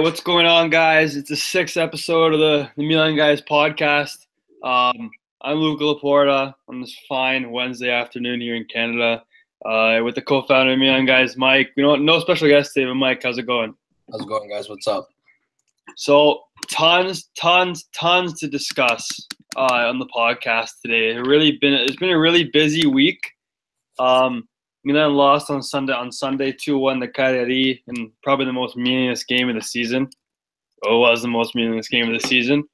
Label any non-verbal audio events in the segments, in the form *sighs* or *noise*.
What's going on, guys? It's the sixth episode of the, the Milan Guys podcast. Um, I'm Luca Laporta on this fine Wednesday afternoon here in Canada uh, with the co-founder of Milan Guys, Mike. You know, no special guest today, but Mike, how's it going? How's it going, guys? What's up? So, tons, tons, tons to discuss uh, on the podcast today. It really been it's been a really busy week. Um, Milan lost on Sunday on Sunday 2-1 the Cagliari in probably the most meaningless game of the season. Oh, it was the most meaningless game of the season.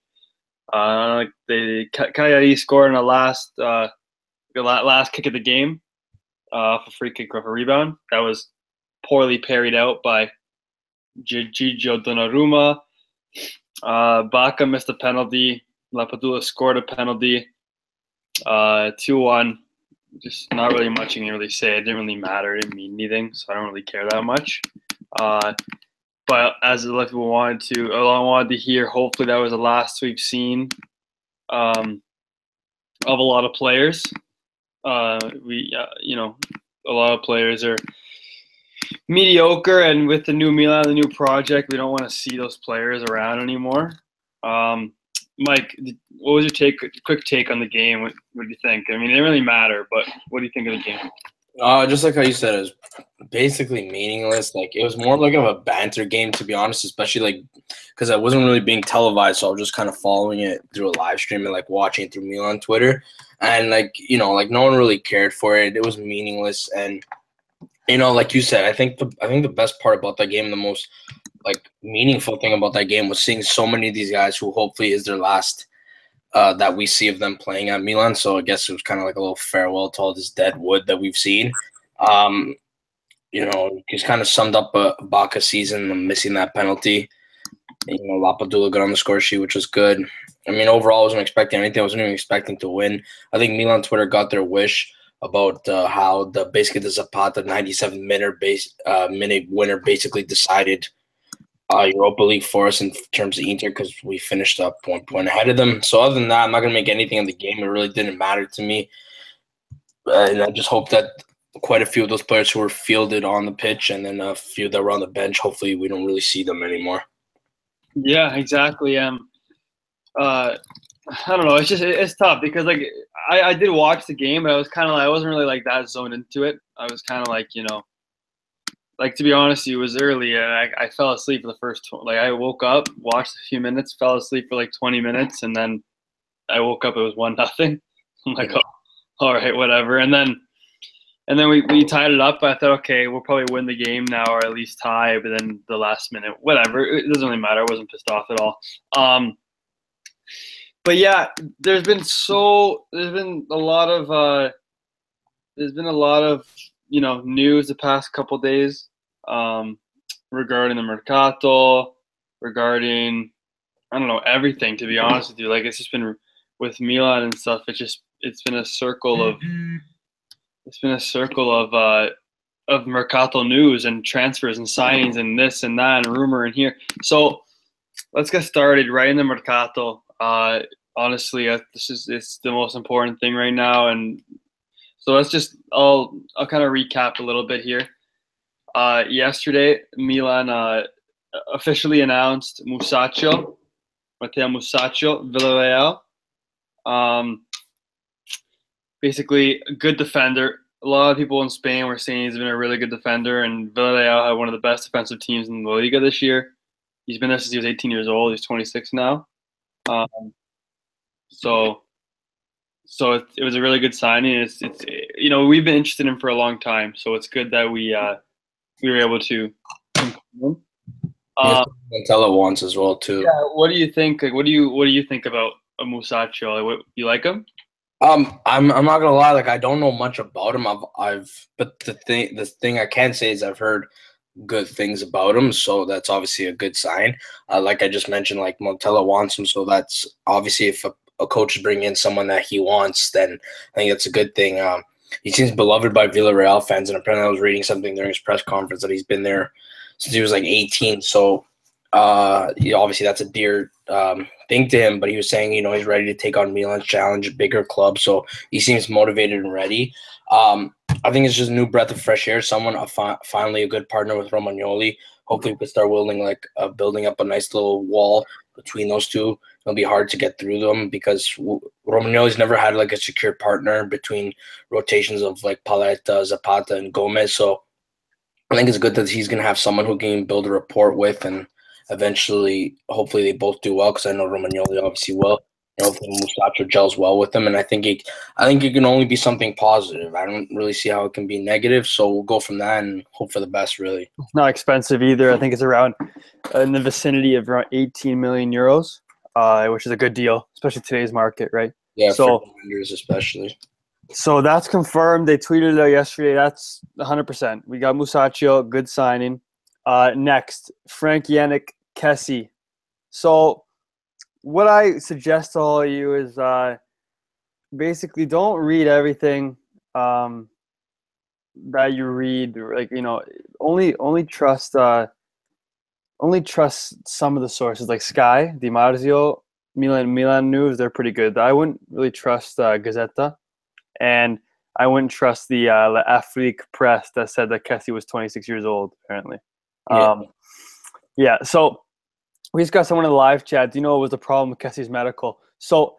Uh, the Cagliari scored in the last uh, the last kick of the game uh, a free kick off a rebound. That was poorly parried out by Gigio Donnarumma. Uh, Bacca missed a penalty. Lapadula scored a penalty. Uh, 2-1 just not really much you can really say. It didn't really matter. It didn't mean anything, so I don't really care that much. Uh, but as a lot of people wanted to, I wanted to hear. Hopefully, that was the last we've seen um, of a lot of players. Uh, we, uh, you know, a lot of players are mediocre, and with the new Milan, the new project, we don't want to see those players around anymore. Um, Mike, what was your take? Quick take on the game. What, what do you think? I mean, it didn't really matter, but what do you think of the game? Uh, just like how you said, it was basically meaningless. Like it was more like of a banter game, to be honest. Especially like because it wasn't really being televised, so I was just kind of following it through a live stream and like watching through me on Twitter. And like you know, like no one really cared for it. It was meaningless, and you know, like you said, I think the I think the best part about that game, the most like meaningful thing about that game was seeing so many of these guys who hopefully is their last uh, that we see of them playing at Milan. So I guess it was kind of like a little farewell to all this dead wood that we've seen. Um, you know, he's kind of summed up a Bacca season, missing that penalty. You know, Lapadula got on the score sheet, which was good. I mean, overall, I wasn't expecting anything. I wasn't even expecting to win. I think Milan Twitter got their wish about uh, how the basically the Zapata 97 minute base uh, minute winner basically decided uh, Europa League for us in terms of Inter because we finished up one point ahead of them. So other than that, I'm not gonna make anything of the game. It really didn't matter to me, uh, and I just hope that quite a few of those players who were fielded on the pitch and then a few that were on the bench, hopefully we don't really see them anymore. Yeah, exactly. Um, uh, I don't know. It's just it's tough because like I, I did watch the game, but I was kind of like I wasn't really like that zoned into it. I was kind of like you know like to be honest, it was early and I, I fell asleep for the first tw- like I woke up, watched a few minutes, fell asleep for like 20 minutes, and then I woke up. It was one *laughs* nothing. I'm like, oh, all right, whatever. And then and then we, we tied it up. I thought, okay, we'll probably win the game now or at least tie. But then the last minute, whatever, it doesn't really matter. I wasn't pissed off at all. Um, but yeah, there's been so there's been a lot of uh, there's been a lot of you know news the past couple days um, regarding the mercato, regarding I don't know everything. To be honest with you, like it's just been with Milan and stuff. It's just it's been a circle of mm-hmm. it's been a circle of uh, of mercato news and transfers and signings and this and that and rumor and here. So let's get started right in the mercato. Uh, honestly, uh, this is it's the most important thing right now, and so let's just I'll I'll kind of recap a little bit here. Uh, yesterday, Milan uh, officially announced Musacchio, Matteo Musacchio, Villarreal. Um, basically, a good defender. A lot of people in Spain were saying he's been a really good defender, and Villarreal had one of the best defensive teams in the Liga this year. He's been there since he was 18 years old. He's 26 now. Um, so so it, it, was a really good signing. It's, it's you know we've been interested in him for a long time, so it's good that we uh, we were able to. Uh, Montella wants as well too. Yeah, what do you think? Like, what do you what do you think about a Musacchio? Like, what, you like him? Um, I'm I'm not gonna lie. Like, I don't know much about him. I've I've but the thing the thing I can say is I've heard good things about him, so that's obviously a good sign. Uh, like I just mentioned, like Montella wants him, so that's obviously if a a coach is bringing in someone that he wants, then I think that's a good thing. Um, he seems beloved by Villarreal fans, and apparently I was reading something during his press conference that he's been there since he was like 18. So uh, obviously that's a dear um, thing to him. But he was saying, you know, he's ready to take on Milan's challenge, a bigger club. So he seems motivated and ready. Um, I think it's just a new breath of fresh air. Someone a fi- finally a good partner with Romagnoli hopefully we can start building like uh, building up a nice little wall between those two. It'll be hard to get through them because Romagnoli's never had like a secure partner between rotations of like Paletta, Zapata, and Gomez. So I think it's good that he's going to have someone who can build a rapport with, and eventually, hopefully, they both do well. Because I know Romagnoli obviously will. You know, gels well with them, and I think it, I think it can only be something positive. I don't really see how it can be negative. So we'll go from that and hope for the best. Really, it's not expensive either. I think it's around in the vicinity of around 18 million euros, uh, which is a good deal, especially today's market, right? Yeah, so vendors especially. So that's confirmed. They tweeted it out yesterday. That's 100%. We got Musacchio, good signing. Uh, next, Franck Yannick Kessie. So, what I suggest to all of you is uh, basically don't read everything um, that you read. Like you know, only only trust uh, only trust some of the sources, like Sky, Di Marzio, Milan Milan News. They're pretty good. I wouldn't really trust uh, Gazzetta and I wouldn't trust the uh, Afrique press that said that Kessie was 26 years old. Apparently, yeah. Um, yeah. So we just got someone in the live chat. Do you know what was the problem with Kessie's medical? So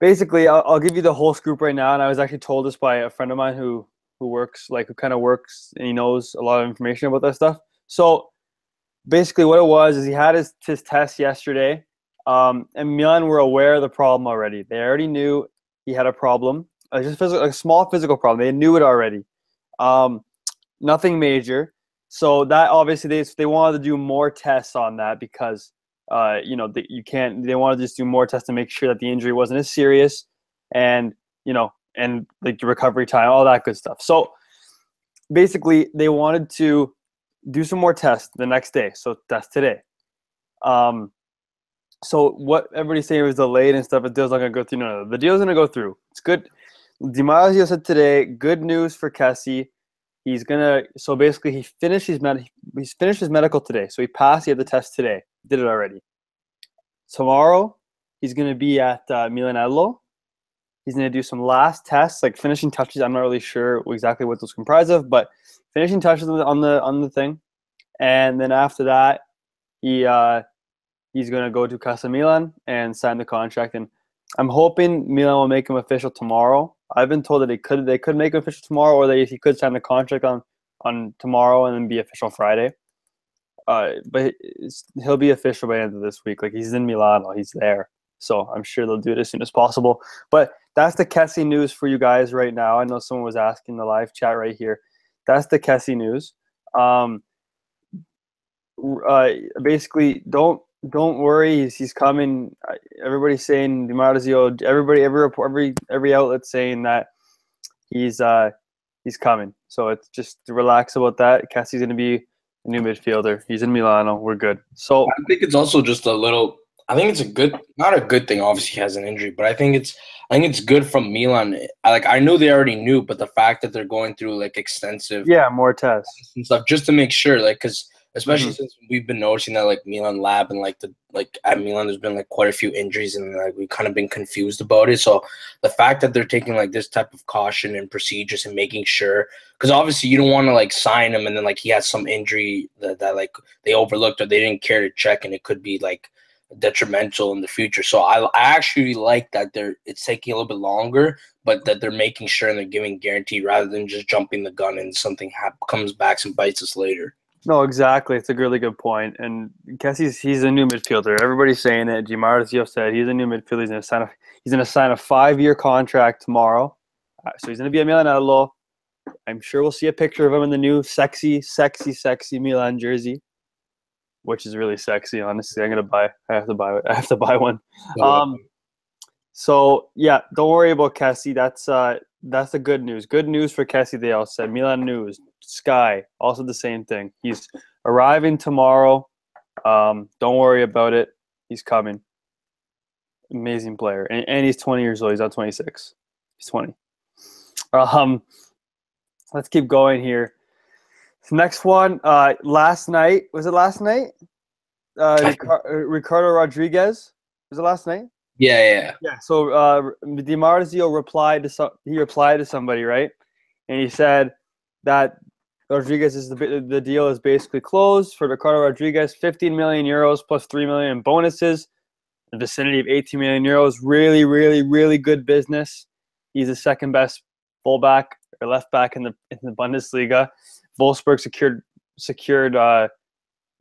basically, I'll, I'll, give you the whole scoop right now. And I was actually told this by a friend of mine who who works like who kind of works and he knows a lot of information about that stuff. So basically, what it was is he had his his test yesterday. Um, and Milan were aware of the problem already. They already knew he had a problem uh, just physical, a small physical problem. They knew it already. Um, nothing major. So that obviously they they wanted to do more tests on that because uh, you know the, you can't. They wanted to just do more tests to make sure that the injury wasn't as serious, and you know, and like the recovery time, all that good stuff. So basically, they wanted to do some more tests the next day. So test today. Um, so what everybody's saying was delayed and stuff. The deal's not gonna go through. No, no, the deal's gonna go through. It's good. DiMarzio said today, good news for Kessie. He's gonna so basically he finished his med he's finished his medical today. So he passed, he had the test today. Did it already. Tomorrow, he's gonna be at uh, Milanello. He's gonna do some last tests, like finishing touches. I'm not really sure exactly what those comprise of, but finishing touches on the on the thing. And then after that, he uh he's gonna go to Casa Milan and sign the contract. And I'm hoping Milan will make him official tomorrow. I've been told that they could they could make him official tomorrow, or that he could sign the contract on on tomorrow and then be official Friday. Uh, but he'll be official by the end of this week. Like he's in Milano, he's there, so I'm sure they'll do it as soon as possible. But that's the Kessie news for you guys right now. I know someone was asking the live chat right here. That's the Kessie news. Um, uh, basically, don't don't worry, he's, he's coming. Everybody's saying Dimarzio. Everybody, every report, every every outlet saying that he's uh he's coming. So it's just relax about that. Kessie's gonna be a new midfielder. He's in Milano. We're good. So I think it's also just a little. I think it's a good, not a good thing. Obviously, he has an injury, but I think it's, I think it's good from Milan. I, like I knew they already knew, but the fact that they're going through like extensive, yeah, more tests and stuff just to make sure, like, because especially mm-hmm. since we've been noticing that like Milan Lab and like the like at Milan there's been like quite a few injuries and like we've kind of been confused about it. So the fact that they're taking like this type of caution and procedures and making sure because obviously you don't want to like sign him and then like he has some injury that, that like they overlooked or they didn't care to check and it could be like detrimental in the future. So I, I actually like that they're it's taking a little bit longer, but that they're making sure and they're giving guarantee rather than just jumping the gun and something ha- comes back and bites us later. No, exactly. It's a really good point. And Kessie's he's a new midfielder. Everybody's saying it. Di Marzio said he's a new midfielder. He's gonna sign a he's gonna sign a five year contract tomorrow. Uh, so he's gonna be a Milanello. I'm sure we'll see a picture of him in the new sexy, sexy, sexy Milan jersey, which is really sexy. Honestly, I'm gonna buy. I have to buy. I have to buy one. Um, so yeah, don't worry about Kessie. That's uh, that's the good news. Good news for Kessie. They all said Milan news. Sky also the same thing. He's arriving tomorrow. Um, don't worry about it. He's coming. Amazing player, and, and he's 20 years old. He's not 26. He's 20. Um, let's keep going here. Next one. Uh, last night was it last night? Uh, Ricardo Rodriguez was it last night? Yeah, yeah, yeah. So uh, Dimarzio replied to some. He replied to somebody, right? And he said that Rodriguez is the the deal is basically closed for Ricardo Rodriguez. 15 million euros plus 3 million in bonuses, the vicinity of 18 million euros. Really, really, really good business. He's the second best fullback or left back in the in the Bundesliga. Wolfsburg secured secured uh,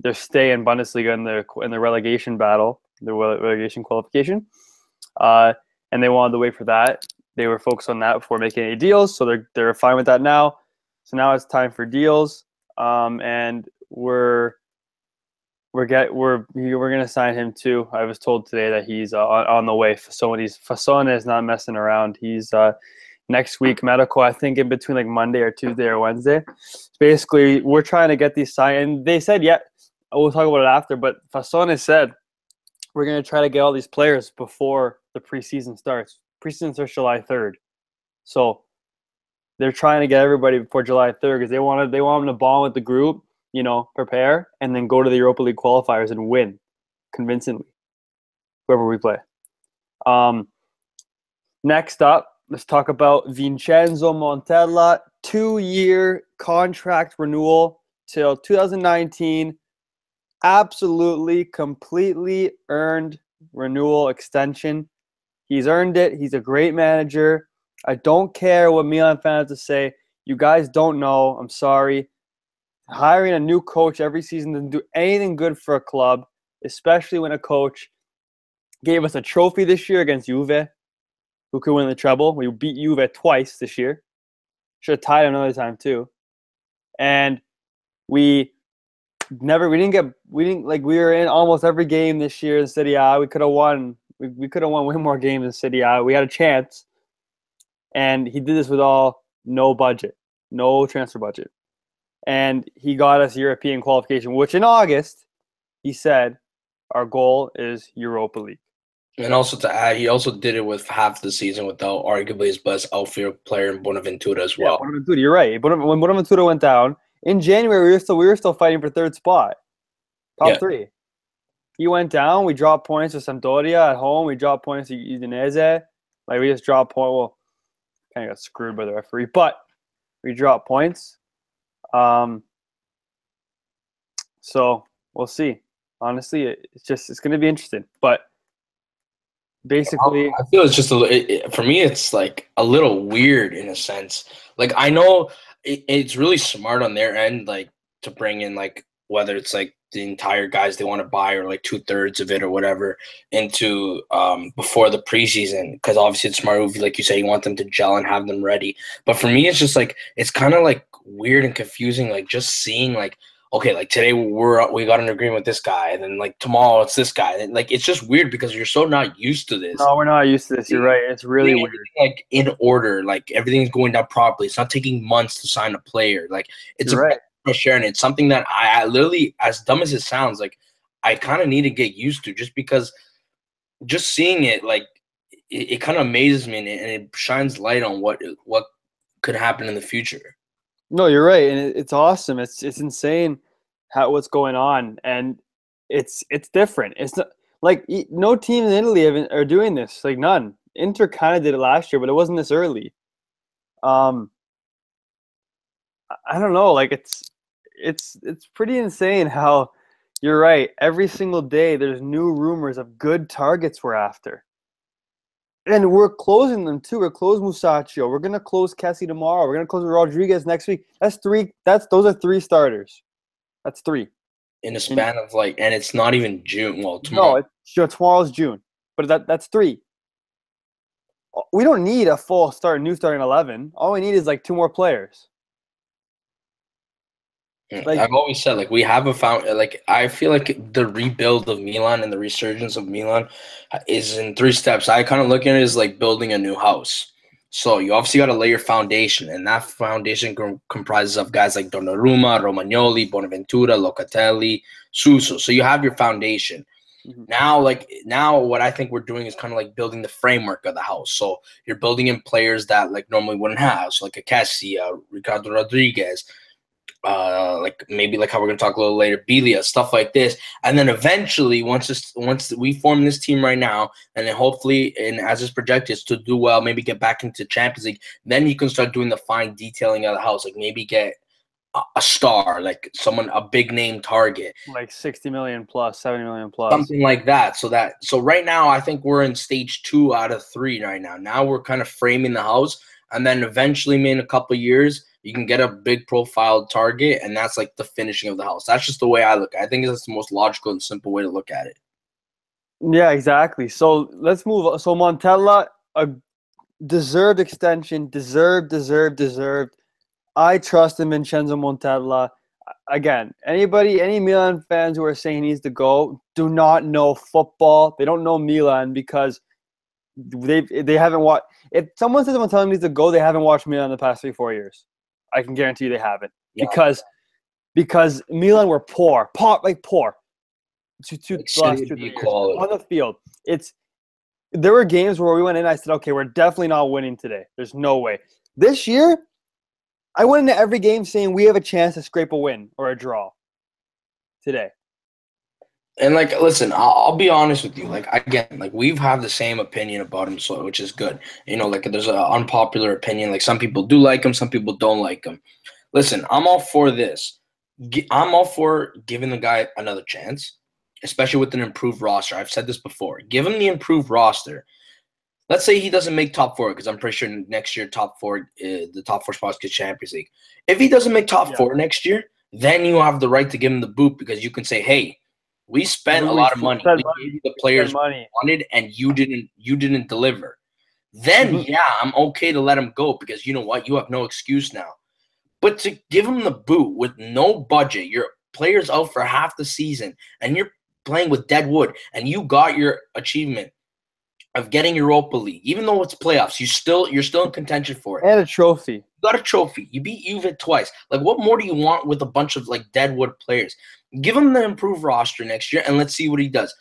their stay in Bundesliga in the in the relegation battle, the relegation qualification, uh, and they wanted to wait for that. They were focused on that before making any deals, so they're they're fine with that now. So now it's time for deals, um, and we're we're get we're we're gonna sign him too. I was told today that he's uh, on, on the way. Fassone's Fassone is not messing around. He's uh, next week medical. I think in between like Monday or Tuesday or Wednesday. Basically, we're trying to get these signed. And they said, yeah, we'll talk about it after. But Fassone said we're gonna try to get all these players before the preseason starts. Preseason starts July third, so they're trying to get everybody before July third because they wanted they want them to bond with the group you know, prepare, and then go to the Europa League qualifiers and win convincingly, whoever we play. Um, next up, let's talk about Vincenzo Montella, two-year contract renewal till 2019. Absolutely, completely earned renewal extension. He's earned it. He's a great manager. I don't care what Milan fans have to say. You guys don't know. I'm sorry hiring a new coach every season doesn't do anything good for a club, especially when a coach gave us a trophy this year against Juve, who could win the treble. We beat Juve twice this year. Should have tied another time too. And we never we didn't get we didn't like we were in almost every game this year in Serie A. We could have won we, we could have won way more games in Serie A. We had a chance. And he did this with all no budget, no transfer budget and he got us European qualification, which in August he said our goal is Europa League. And also to add, he also did it with half the season without arguably his best outfield player in Bonaventura as well. Yeah, Bonaventura, you're right. When Bonaventura went down in January, we were still we were still fighting for third spot, top yeah. three. He went down. We dropped points to Sampdoria at home. We dropped points to Udinese. Like we just dropped point. Well, kind of got screwed by the referee, but we dropped points. Um, so we'll see. Honestly, it's just it's going to be interesting. But basically, I feel it's just a it, for me. It's like a little weird in a sense. Like I know it, it's really smart on their end, like to bring in like whether it's like the entire guys they want to buy or like two thirds of it or whatever into um, before the preseason because obviously it's smart move like you say you want them to gel and have them ready but for me it's just like it's kind of like weird and confusing like just seeing like okay like today we're we got an agreement with this guy and then like tomorrow it's this guy and like it's just weird because you're so not used to this. No we're not used to this. You're right. It's really weird. like in order like everything's going down properly. It's not taking months to sign a player. Like it's you're a right. sharing. It's something that I, I literally as dumb as it sounds like i kind of need to get used to just because just seeing it like it, it kind of amazes me and it, and it shines light on what what could happen in the future no you're right and it, it's awesome it's it's insane how what's going on and it's it's different it's not like no team in italy are doing this like none inter kind of did it last year but it wasn't this early um I don't know. Like it's it's it's pretty insane how you're right. Every single day there's new rumors of good targets we're after. And we're closing them too. We're closing Musacchio. We're gonna close Kessie tomorrow. We're gonna close Rodriguez next week. That's three. That's those are three starters. That's three. In a span of like, and it's not even June. Well, tomorrow. No, it's, sure, tomorrow's June, but that that's three. We don't need a full start, new starting eleven. All we need is like two more players. Like, I've always said, like we have a found. Like I feel like the rebuild of Milan and the resurgence of Milan is in three steps. I kind of look at it as like building a new house. So you obviously got to lay your foundation, and that foundation com- comprises of guys like Donnarumma, Romagnoli, Bonaventura, Locatelli, Suso. So you have your foundation. Mm-hmm. Now, like now, what I think we're doing is kind of like building the framework of the house. So you're building in players that like normally wouldn't have, so like a Kessie, uh, Ricardo Rodriguez, uh, like maybe like how we're gonna talk a little later, Biglia, stuff like this, and then eventually, once this, once we form this team right now, and then hopefully, and as it's projected, to do well, maybe get back into Champions League, then you can start doing the fine detailing of the house, like maybe get a star, like someone a big name target, like 60 million plus, 70 million plus, something like that. So that so right now I think we're in stage two out of three right now. Now we're kind of framing the house, and then eventually, in a couple years, you can get a big profile target, and that's like the finishing of the house. That's just the way I look. I think that's the most logical and simple way to look at it. Yeah, exactly. So let's move. On. So Montella, a deserved extension, deserved, deserved, deserved I trust in Vincenzo Montella. Again, anybody, any Milan fans who are saying he needs to go, do not know football. They don't know Milan because they they haven't watched. If someone says Montella needs to go, they haven't watched Milan in the past three four years. I can guarantee you they haven't yeah. because because Milan were poor, poor like poor. To, to last two, years. on the field, it's there were games where we went in. I said, okay, we're definitely not winning today. There's no way. This year, I went into every game saying we have a chance to scrape a win or a draw today. And like, listen, I'll, I'll, be honest with you. Like, again, like we've had the same opinion about him, so which is good. You know, like there's an unpopular opinion. Like some people do like him, some people don't like him. Listen, I'm all for this. I'm all for giving the guy another chance, especially with an improved roster. I've said this before. Give him the improved roster let's say he doesn't make top four because I'm pretty sure next year top four, uh, the top four spots get Champions League. If he doesn't make top yeah. four next year, then you have the right to give him the boot because you can say, "Hey, we spent we a lot of money. We gave you the players money. wanted, and you didn't. You didn't deliver." Then mm-hmm. yeah, I'm okay to let him go because you know what? You have no excuse now. But to give him the boot with no budget, your players out for half the season, and you're playing with dead wood, and you got your achievement of getting Europa League, even though it's playoffs, you still you're still in contention for it. And a trophy. You got a trophy. You beat Juve twice. Like, what more do you want with a bunch of like deadwood players? Give him the improved roster next year, and let's see what he does.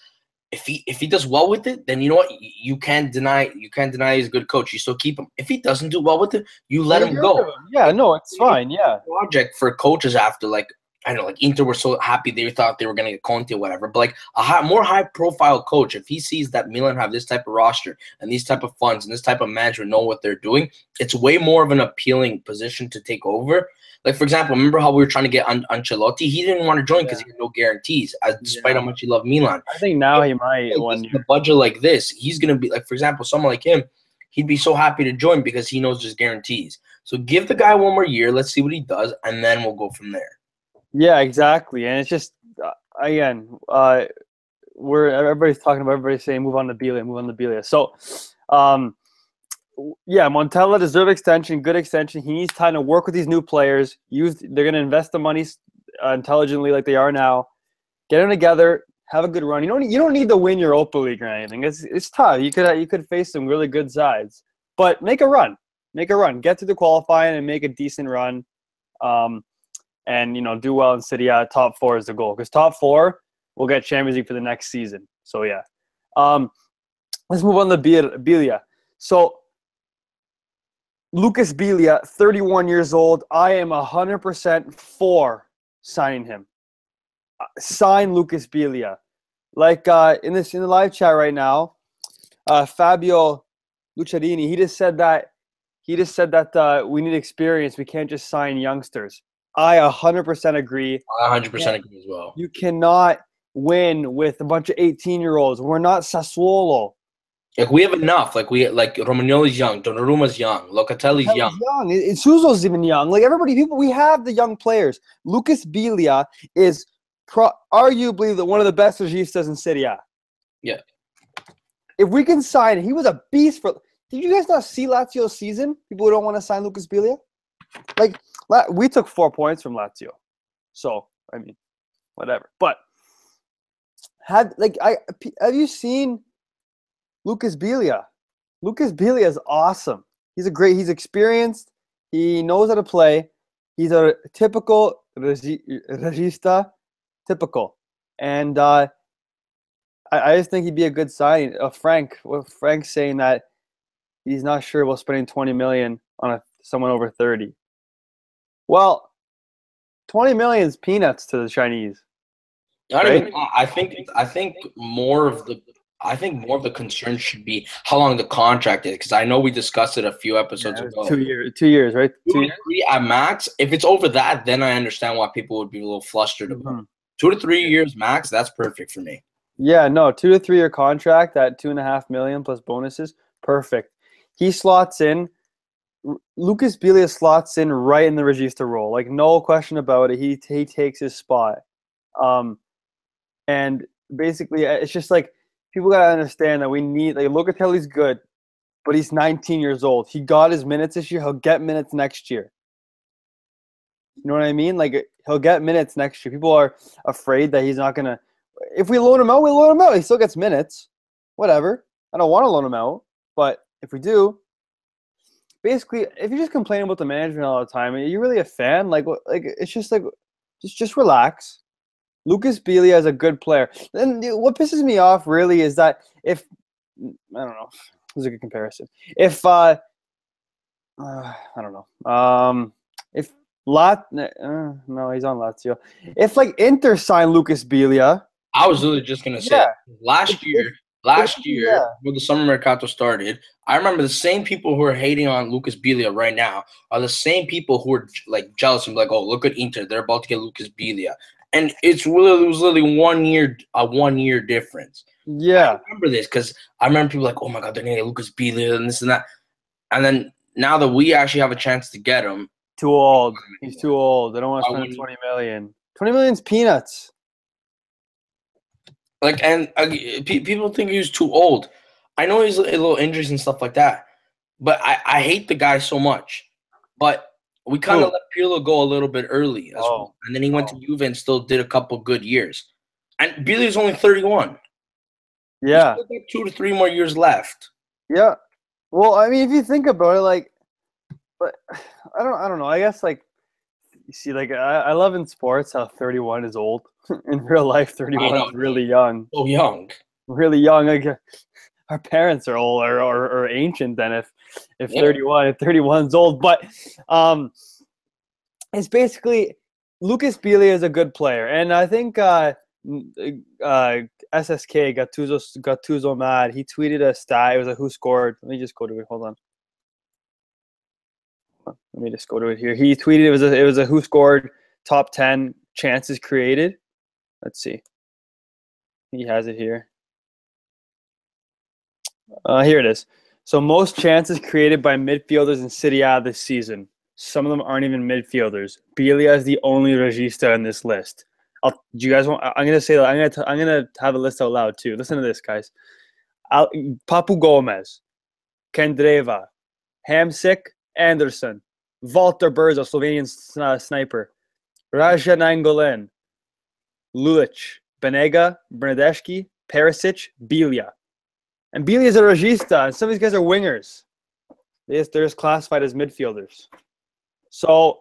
If he if he does well with it, then you know what you can't deny you can't deny he's a good coach. You still keep him. If he doesn't do well with it, you let him go. Yeah, no, it's fine. Yeah, project for coaches after like I know, like Inter were so happy they thought they were going to get Conte or whatever. But like a high, more high profile coach, if he sees that Milan have this type of roster and these type of funds and this type of management know what they're doing, it's way more of an appealing position to take over. Like for example, remember how we were trying to get An- Ancelotti? He didn't want to join because yeah. he had no guarantees, as, despite yeah. how much he loved Milan. I think now he might. Like, the budget like this, he's going to be like, for example, someone like him, he'd be so happy to join because he knows there's guarantees. So give the guy one more year. Let's see what he does, and then we'll go from there. Yeah, exactly. And it's just uh, again, uh, we're everybody's talking about everybody's saying move on to Biglia, move on to Biglia. So, um, yeah, Montella deserve extension, good extension. He needs time to work with these new players. Use they're going to invest the money uh, intelligently like they are now. Get them together, have a good run. You don't you don't need to win your Europa League or anything. It's it's tough. You could you could face some really good sides, but make a run, make a run, get to the qualifying and make a decent run. Um, and you know do well in City. Top four is the goal because top four will get Champions League for the next season. So yeah, um, let's move on to Biglia. So Lucas Biglia, 31 years old. I am 100% for signing him. Uh, sign Lucas Biglia. Like uh, in this in the live chat right now, uh, Fabio Luciadini, he just said that he just said that uh, we need experience. We can't just sign youngsters. I 100% agree. I 100% agree as well. You cannot win with a bunch of 18 year olds. We're not Sassuolo. Like we have enough. Like we like Romagnoli's young, Donnarumma's young, Locatelli's young. young. Suso's even young. Like everybody, people, we have the young players. Lucas Biglia is pro- arguably the one of the best registas in Serie A. Yeah. If we can sign, he was a beast for. Did you guys not see Lazio's season? People who don't want to sign Lucas Biglia, Like we took four points from Lazio, so I mean, whatever. But had like I have you seen Lucas Biglia? Lucas Biglia is awesome. He's a great. He's experienced. He knows how to play. He's a typical regista, typical, and uh, I, I just think he'd be a good sign. Uh, Frank, Frank saying that he's not sure about spending twenty million on a someone over thirty. Well, twenty million is peanuts to the Chinese. I, right? I think I think more of the I think more of the concern should be how long the contract is because I know we discussed it a few episodes Yeah, ago. two years, two years, right? Two Two three at max. If it's over that, then I understand why people would be a little flustered about. it. Mhm. Two to three years max. That's perfect for me. Yeah, no, two to three year contract at two and a half million plus bonuses. Perfect. He slots in. Lucas Biglia slots in right in the Regista role. Like no question about it. He he takes his spot. Um, and basically, uh, it's just like people gotta understand that we need like Locatelli's good, but he's 19 years old. He got his minutes this year. He'll get minutes next year. You know what I mean? Like he'll get minutes next year. People are afraid that he's not gonna. If we loan him out, we loan him out. He still gets minutes. Whatever. I don't want to loan him out, but if we do, basically, if you just complain about the management all the time, are you really a fan? Like, like it's just like, just just relax. Lucas Biglia is a good player. And what pisses me off really is that if I don't know, *sighs* this is a good comparison. If uh, uh *sighs* I don't know, um, if Lat, uh, no, he's on Lazio. If like Inter signed Lucas Biglia, I was literally just gonna say yeah, last year. Last year, yeah. when the summer mercato started, I remember the same people who are hating on Lucas Biglia right now are the same people who are like jealous and like, oh, look at Inter, they're about to get Lucas Biglia, and it's really it was literally one year a one year difference. yeah, I remember this because I remember people like, oh my god, they're gonna get Lucas Biglia and this and that, and then now that we actually have a chance to get him, too old. He's too old. I don't want to spend twenty million. Twenty million's peanuts. Like, and uh, pe- people think he's too old. I know he's a little injuries and stuff like that, but I, I hate the guy so much. But we kind of let Pirlo go a little bit early, as Oh. well. and then he went Oh. to Juve and still did a couple good years. And Biglia's only thirty one. Yeah, two to three more years left. yeah. Well, I mean, if you think about it, like, but *sighs* I don't, I don't know. I guess like, you see, like, I, I love in sports how thirty-one is old. *laughs* in real life, thirty-one is really young. So young. Really young. Like, *laughs* our parents are old or, or, or ancient then if if Yeah. 31 if 31's old but um it's basically lucas Biglia is a good player and i think uh uh ssk gattuso got gattuso mad he tweeted a stat it was like who scored let me just go to it hold on let me just go to it here he tweeted it was a it was a who scored top 10 chances created let's see he has it here uh, here it is. So most chances created by midfielders in Serie A this season. Some of them aren't even midfielders. Biglia is the only regista in this list. I'll, do you guys want? I'm gonna say. I'm gonna. T- I'm gonna have a list out loud too. Listen to this, guys. Papu Gomez, Candreva, Hamsik, Anderson, Walter Birsa, Slovenian sniper, Radja Nainggolan, Lulic, Banega, Bernardeschi, Perisic, Biglia. And is a regista, and some of these guys are wingers. They just, they're just classified as midfielders. So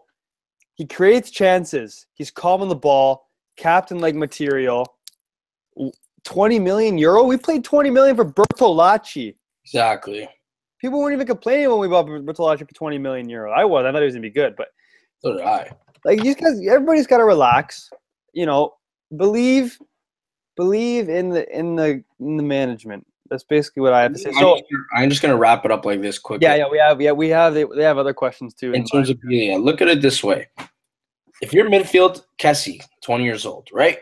he creates chances. He's calm on the ball, captain like material. 20 million euro? We played 20 million for Bertolacci. Exactly. People weren't even complaining when we bought Bertolacci for 20 million euro. I was. I thought he was going to be good. But So did I. like these guys, everybody's got to relax. You know, believe believe in the in the in the management. That's basically what I have to say. I'm, So just, I'm just gonna wrap it up like this quickly. Yeah, yeah, we have, yeah, we have. They, they have other questions too. in terms of yeah, look at it this way: if you're midfield, Kessie, 20 years old, right?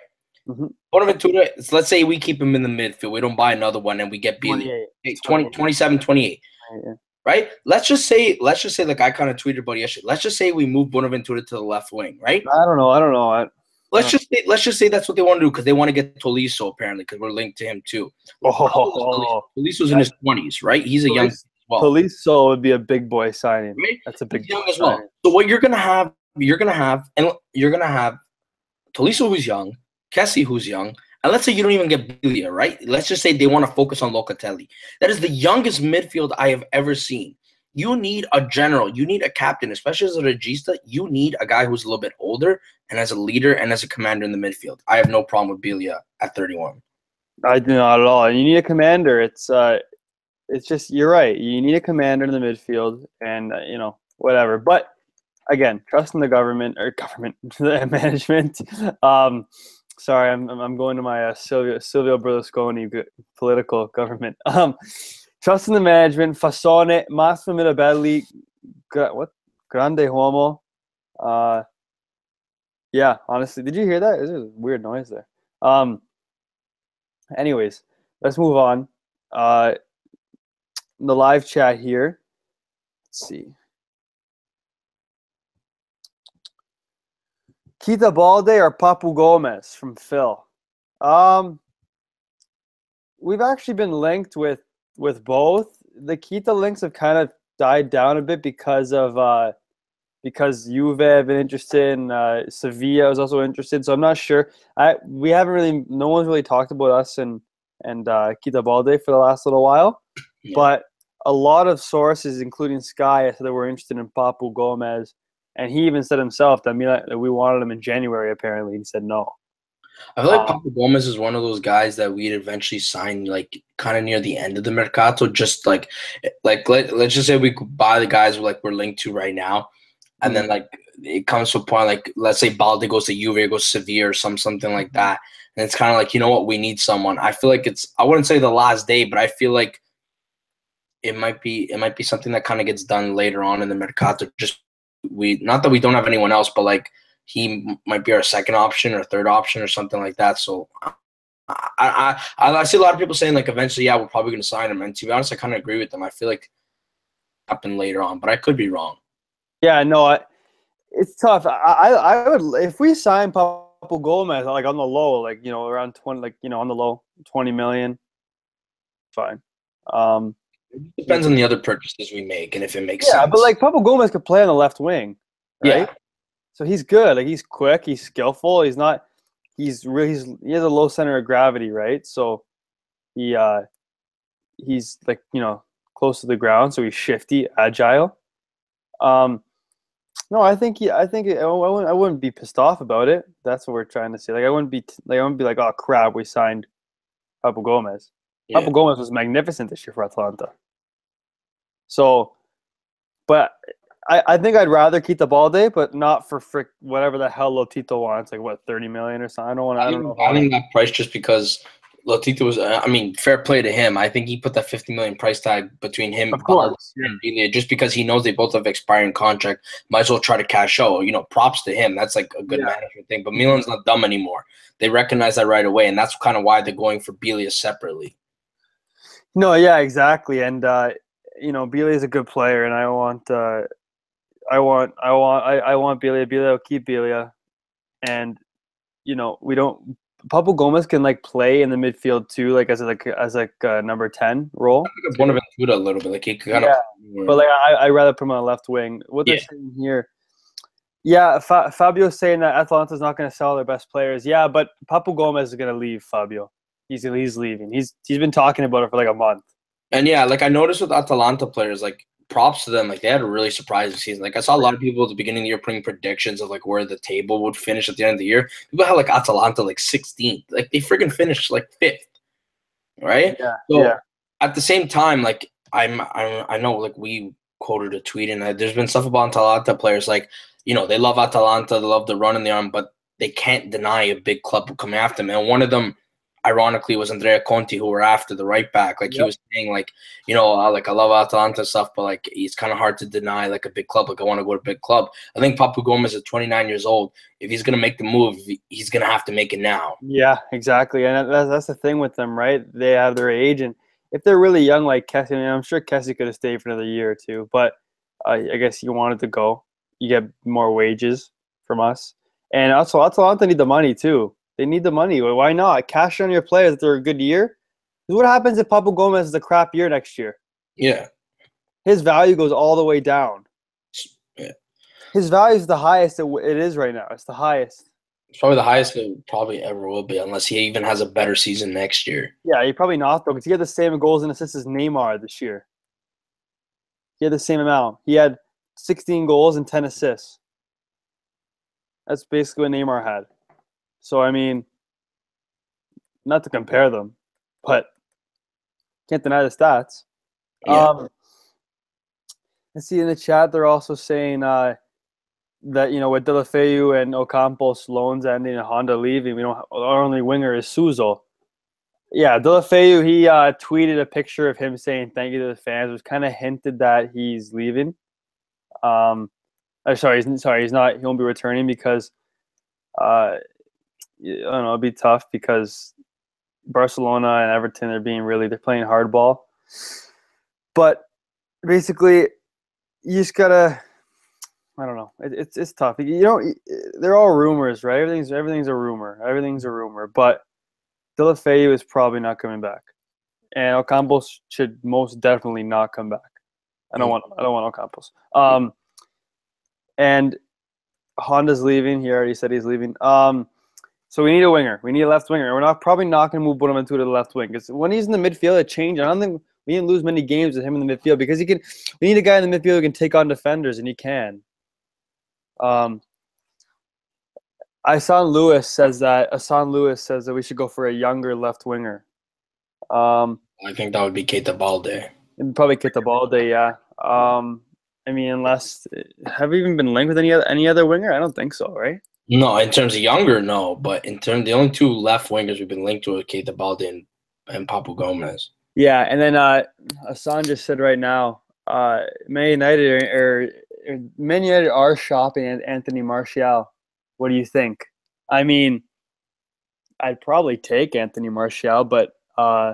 Mhm. Bonaventura, let's say we keep him in the midfield, we don't buy another one, and we get 28. 20, 27, 28, Yeah. right? Let's just say, let's just say, like I kind of tweeted about yesterday. Let's just say we move Bonaventura to the left wing, right? I don't know. I don't know. I, Let's uh-huh. just say, let's just say that's what they want to do because they want to get Tolisso apparently because we're linked to him too. oh, *laughs* Tolisso's in his 20s, right? He's a young as well. Tolisso would be a big boy signing. right? That's a big He's young boy as well. signing. So what you're gonna have, you're gonna have, and you're gonna have Tolisso who's young, Kessie who's young, and let's say you don't even get Biglia, right? Let's just say they want to focus on Locatelli. That is the youngest midfield I have ever seen. You need a general, you need a captain, especially as a regista. You need a guy who's a little bit older and as a leader and as a commander in the midfield. I have no problem with Biglia at 31. I do not at all. And you need a commander. It's uh, it's just you're right. You need a commander in the midfield, and uh, you know whatever. But again, trust in the government or government *laughs* management. Um, sorry, I'm I'm going to my uh, Silvio Silvio Berlusconi political government. *laughs* Um, trust in the management. Fassone, Massimo Mirabelli, what? Grande Homo. Uh, yeah, honestly, did you hear that? There's a weird noise there. Um, anyways, let's move on. Uh, the live chat here. Let's see. Keita Balde or Papu Gomez from Phil? Um, we've actually been linked with with both. The Keita links have kind of died down a bit because of uh, because Juve have been interested and uh, Sevilla is also interested. So I'm not sure. I we haven't really no one's really talked about us and and uh, Keita Balde for the last little while, yeah. but a lot of sources, including Sky, said that we're interested in Papu Gomez and he even said himself that we wanted him in January. Apparently, he said no. I feel like um, Papu Gomez is one of those guys that we'd eventually sign like kind of near the end of the mercato. Just like like let, let's just say we buy the guys like we're linked to right now, and mm-hmm. then like it comes to a point like let's say Balde goes to Juve, goes to Sevilla or some something like mm-hmm. that, and it's kind of like you know what we need someone. I feel like it's I wouldn't say the last day, but I feel like it might be it might be something that kind of gets done later on in the mercato just we not that we don't have anyone else, but like he might be our second option or third option or something like that. So I I I, see a lot of people saying like eventually, yeah, we're probably going to sign him. And to be honest, I kind of agree with them. I feel like happen later on, but I could be wrong. Yeah, no, I, it's tough. I, I I would if we sign Papu Gomez like on the low, like you know around twenty, like you know on the low twenty million, fine. Um, it depends on the other purchases we make and if it makes yeah, sense. Yeah, but like Papu Gomez could play on the left wing, right? Yeah. So he's good. Like he's quick. He's skillful. He's not. He's really. He's, he has a low center of gravity, right? So he uh he's like you know close to the ground, so he's shifty, agile. Um, no, I think he. I think it, I, wouldn't, I wouldn't be pissed off about it. That's what we're trying to say. Like I wouldn't be like I wouldn't be like, oh crap, we signed Papu Gomez. Yeah. Papu Gomez was magnificent this year for Atalanta. So, but I, I think I'd rather Keita Balde, but not for frick whatever the hell Lotito wants, like what thirty million or something. I don't want. I, I don't know. I think that price just because Lotito was. I mean, fair play to him. I think he put that fifty million price tag between him of course, and Biglia just because he knows they both have expiring contract. Might as well try to cash out. You know, props to him. That's like a good yeah. management thing. But Milan's not dumb anymore. They recognize that right away, and that's kind of why they're going for Biglia separately. No, yeah, exactly, and uh, you know, Biglia is a good player, and I want, uh, I want, I want, I, I want Biglia. Biglia will keep Biglia, and you know, we don't. Papu Gomez can like play in the midfield too, like as a, like as like a number ten role. one of them a little bit, like he kind yeah, of. But like I, I rather put him on the left wing. What they're saying here, yeah, Fa- Fabio's saying that Atalanta's not going to sell their best players. Yeah, but Papu Gomez is going to leave. Fabio, he's he's leaving. He's he's been talking about it for like a month. And yeah, like I noticed with Atalanta players, like props to them. Like they had a really surprising season. Like I saw a lot of people at the beginning of the year putting predictions of like where the table would finish at the end of the year. People had like Atalanta like 16th. Like they freaking finished like fifth. Right? Yeah. So yeah. at the same time, like I'm, I'm I know like we quoted a tweet and uh, there's been stuff about Atalanta players like, you know, they love Atalanta, they love the run in the arm, but they can't deny a big club coming after them. And one of them ironically was Andrea Conti who were after the right back. Like yep. he was saying, like you know, uh, like I love Atalanta stuff, but like it's kind of hard to deny like a big club. Like I want to go to a big club. I think Papu Gomez is 29 years old. If he's gonna make the move, he's gonna have to make it now. Yeah, exactly, and that's that's the thing with them, right? They have their age, and if they're really young, like Kessie, I mean, I'm sure Kessie could have stayed for another year or two, but uh, I guess you wanted to go. You get more wages from us, and also Atalanta need the money too. They need the money. Why not? Cash on your players if they're a good year. What happens if Papu Gomez is a crap year next year? Yeah. His value goes all the way down. Yeah. His value is the highest it is right now. It's the highest. It's probably the highest it probably ever will be, unless he even has a better season next year. Yeah, he probably not though, because he had the same goals and assists as Neymar this year. He had the same amount. He had 16 goals and 10 assists. That's basically what Neymar had. So I mean, not to compare them, but can't deny the stats. Yeah. Um, let's see in the chat. They're also saying, uh, that you know with Deulofeu and Ocampos loans ending and Honda leaving, we don't our only winger is Suso. Yeah, Deulofeu he uh, tweeted a picture of him saying thank you to the fans. Was kind of hinted that he's leaving. Um, uh, sorry, he's sorry, he's not. He won't be returning because uh, I don't know. It'll be tough because Barcelona and Everton are being really they're playing hardball. But basically, you just gotta. I don't know. It, it's it's tough. You know, they're all rumors, right? Everything's everything's a rumor. Everything's a rumor. But Deulofeu is probably not coming back, and Ocampos should most definitely not come back. I don't want. I don't want Ocampos. Um, and Honda's leaving. He already said he's leaving. Um, so we need a winger. We need a left winger. We're not probably not going to move Bonaventura to the left wing because when he's in the midfield, it changed. I don't think we didn't lose many games with him in the midfield because he can. We need a guy in the midfield who can take on defenders, and he can. Um, Isan Lewis says that Asan Lewis says that we should go for a younger left winger. Um, I think that would be Keita Balde. Probably Keita Balde, yeah. Um, I mean, unless have we even been linked with any other any other winger? I don't think so, right? No, in terms of younger, no. But in terms, the only two left wingers we've been linked to are Keita Balde and, and Papu Gomez. Yeah, and then uh, Asan just said right now, uh, Man United or, or Man United are shopping Anthony Martial. What do you think? I mean, I'd probably take Anthony Martial, but uh,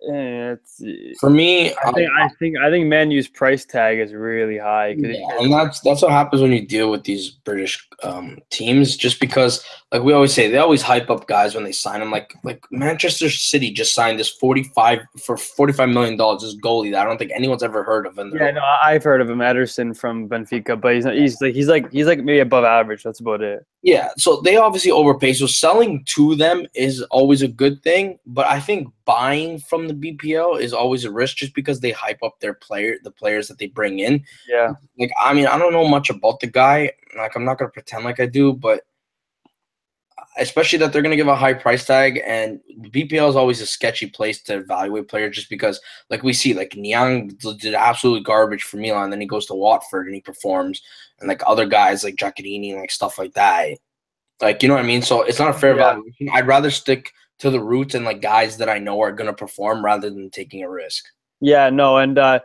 it's for me. I think I think I think Manu's price tag is really high. Yeah, and that's that's what happens when you deal with these British um, teams. Just because, like we always say, they always hype up guys when they sign them. Like like Manchester City just signed this forty five for forty five million dollars. This goalie that I don't think anyone's ever heard of. In yeah, no, I've heard of him, Ederson from Benfica, but he's not. He's like he's like he's like maybe above average. That's about it. Yeah, so they obviously overpay. So selling to them is always a good thing, but I think buying from the BPL is always a risk just because they hype up their player, the players that they bring in. Yeah. Like I mean, I don't know much about the guy. Like I'm not gonna pretend like I do, but especially that they're gonna give a high price tag, and the BPL is always a sketchy place to evaluate players just because, like we see, like Niang did absolutely garbage for Milan, then he goes to Watford and he performs and like other guys like Giaccherini and like stuff like that. Like you know what I mean? So it's not a fair yeah. evaluation. I'd rather stick to the roots and like guys that I know are gonna perform rather than taking a risk. Yeah, no, and uh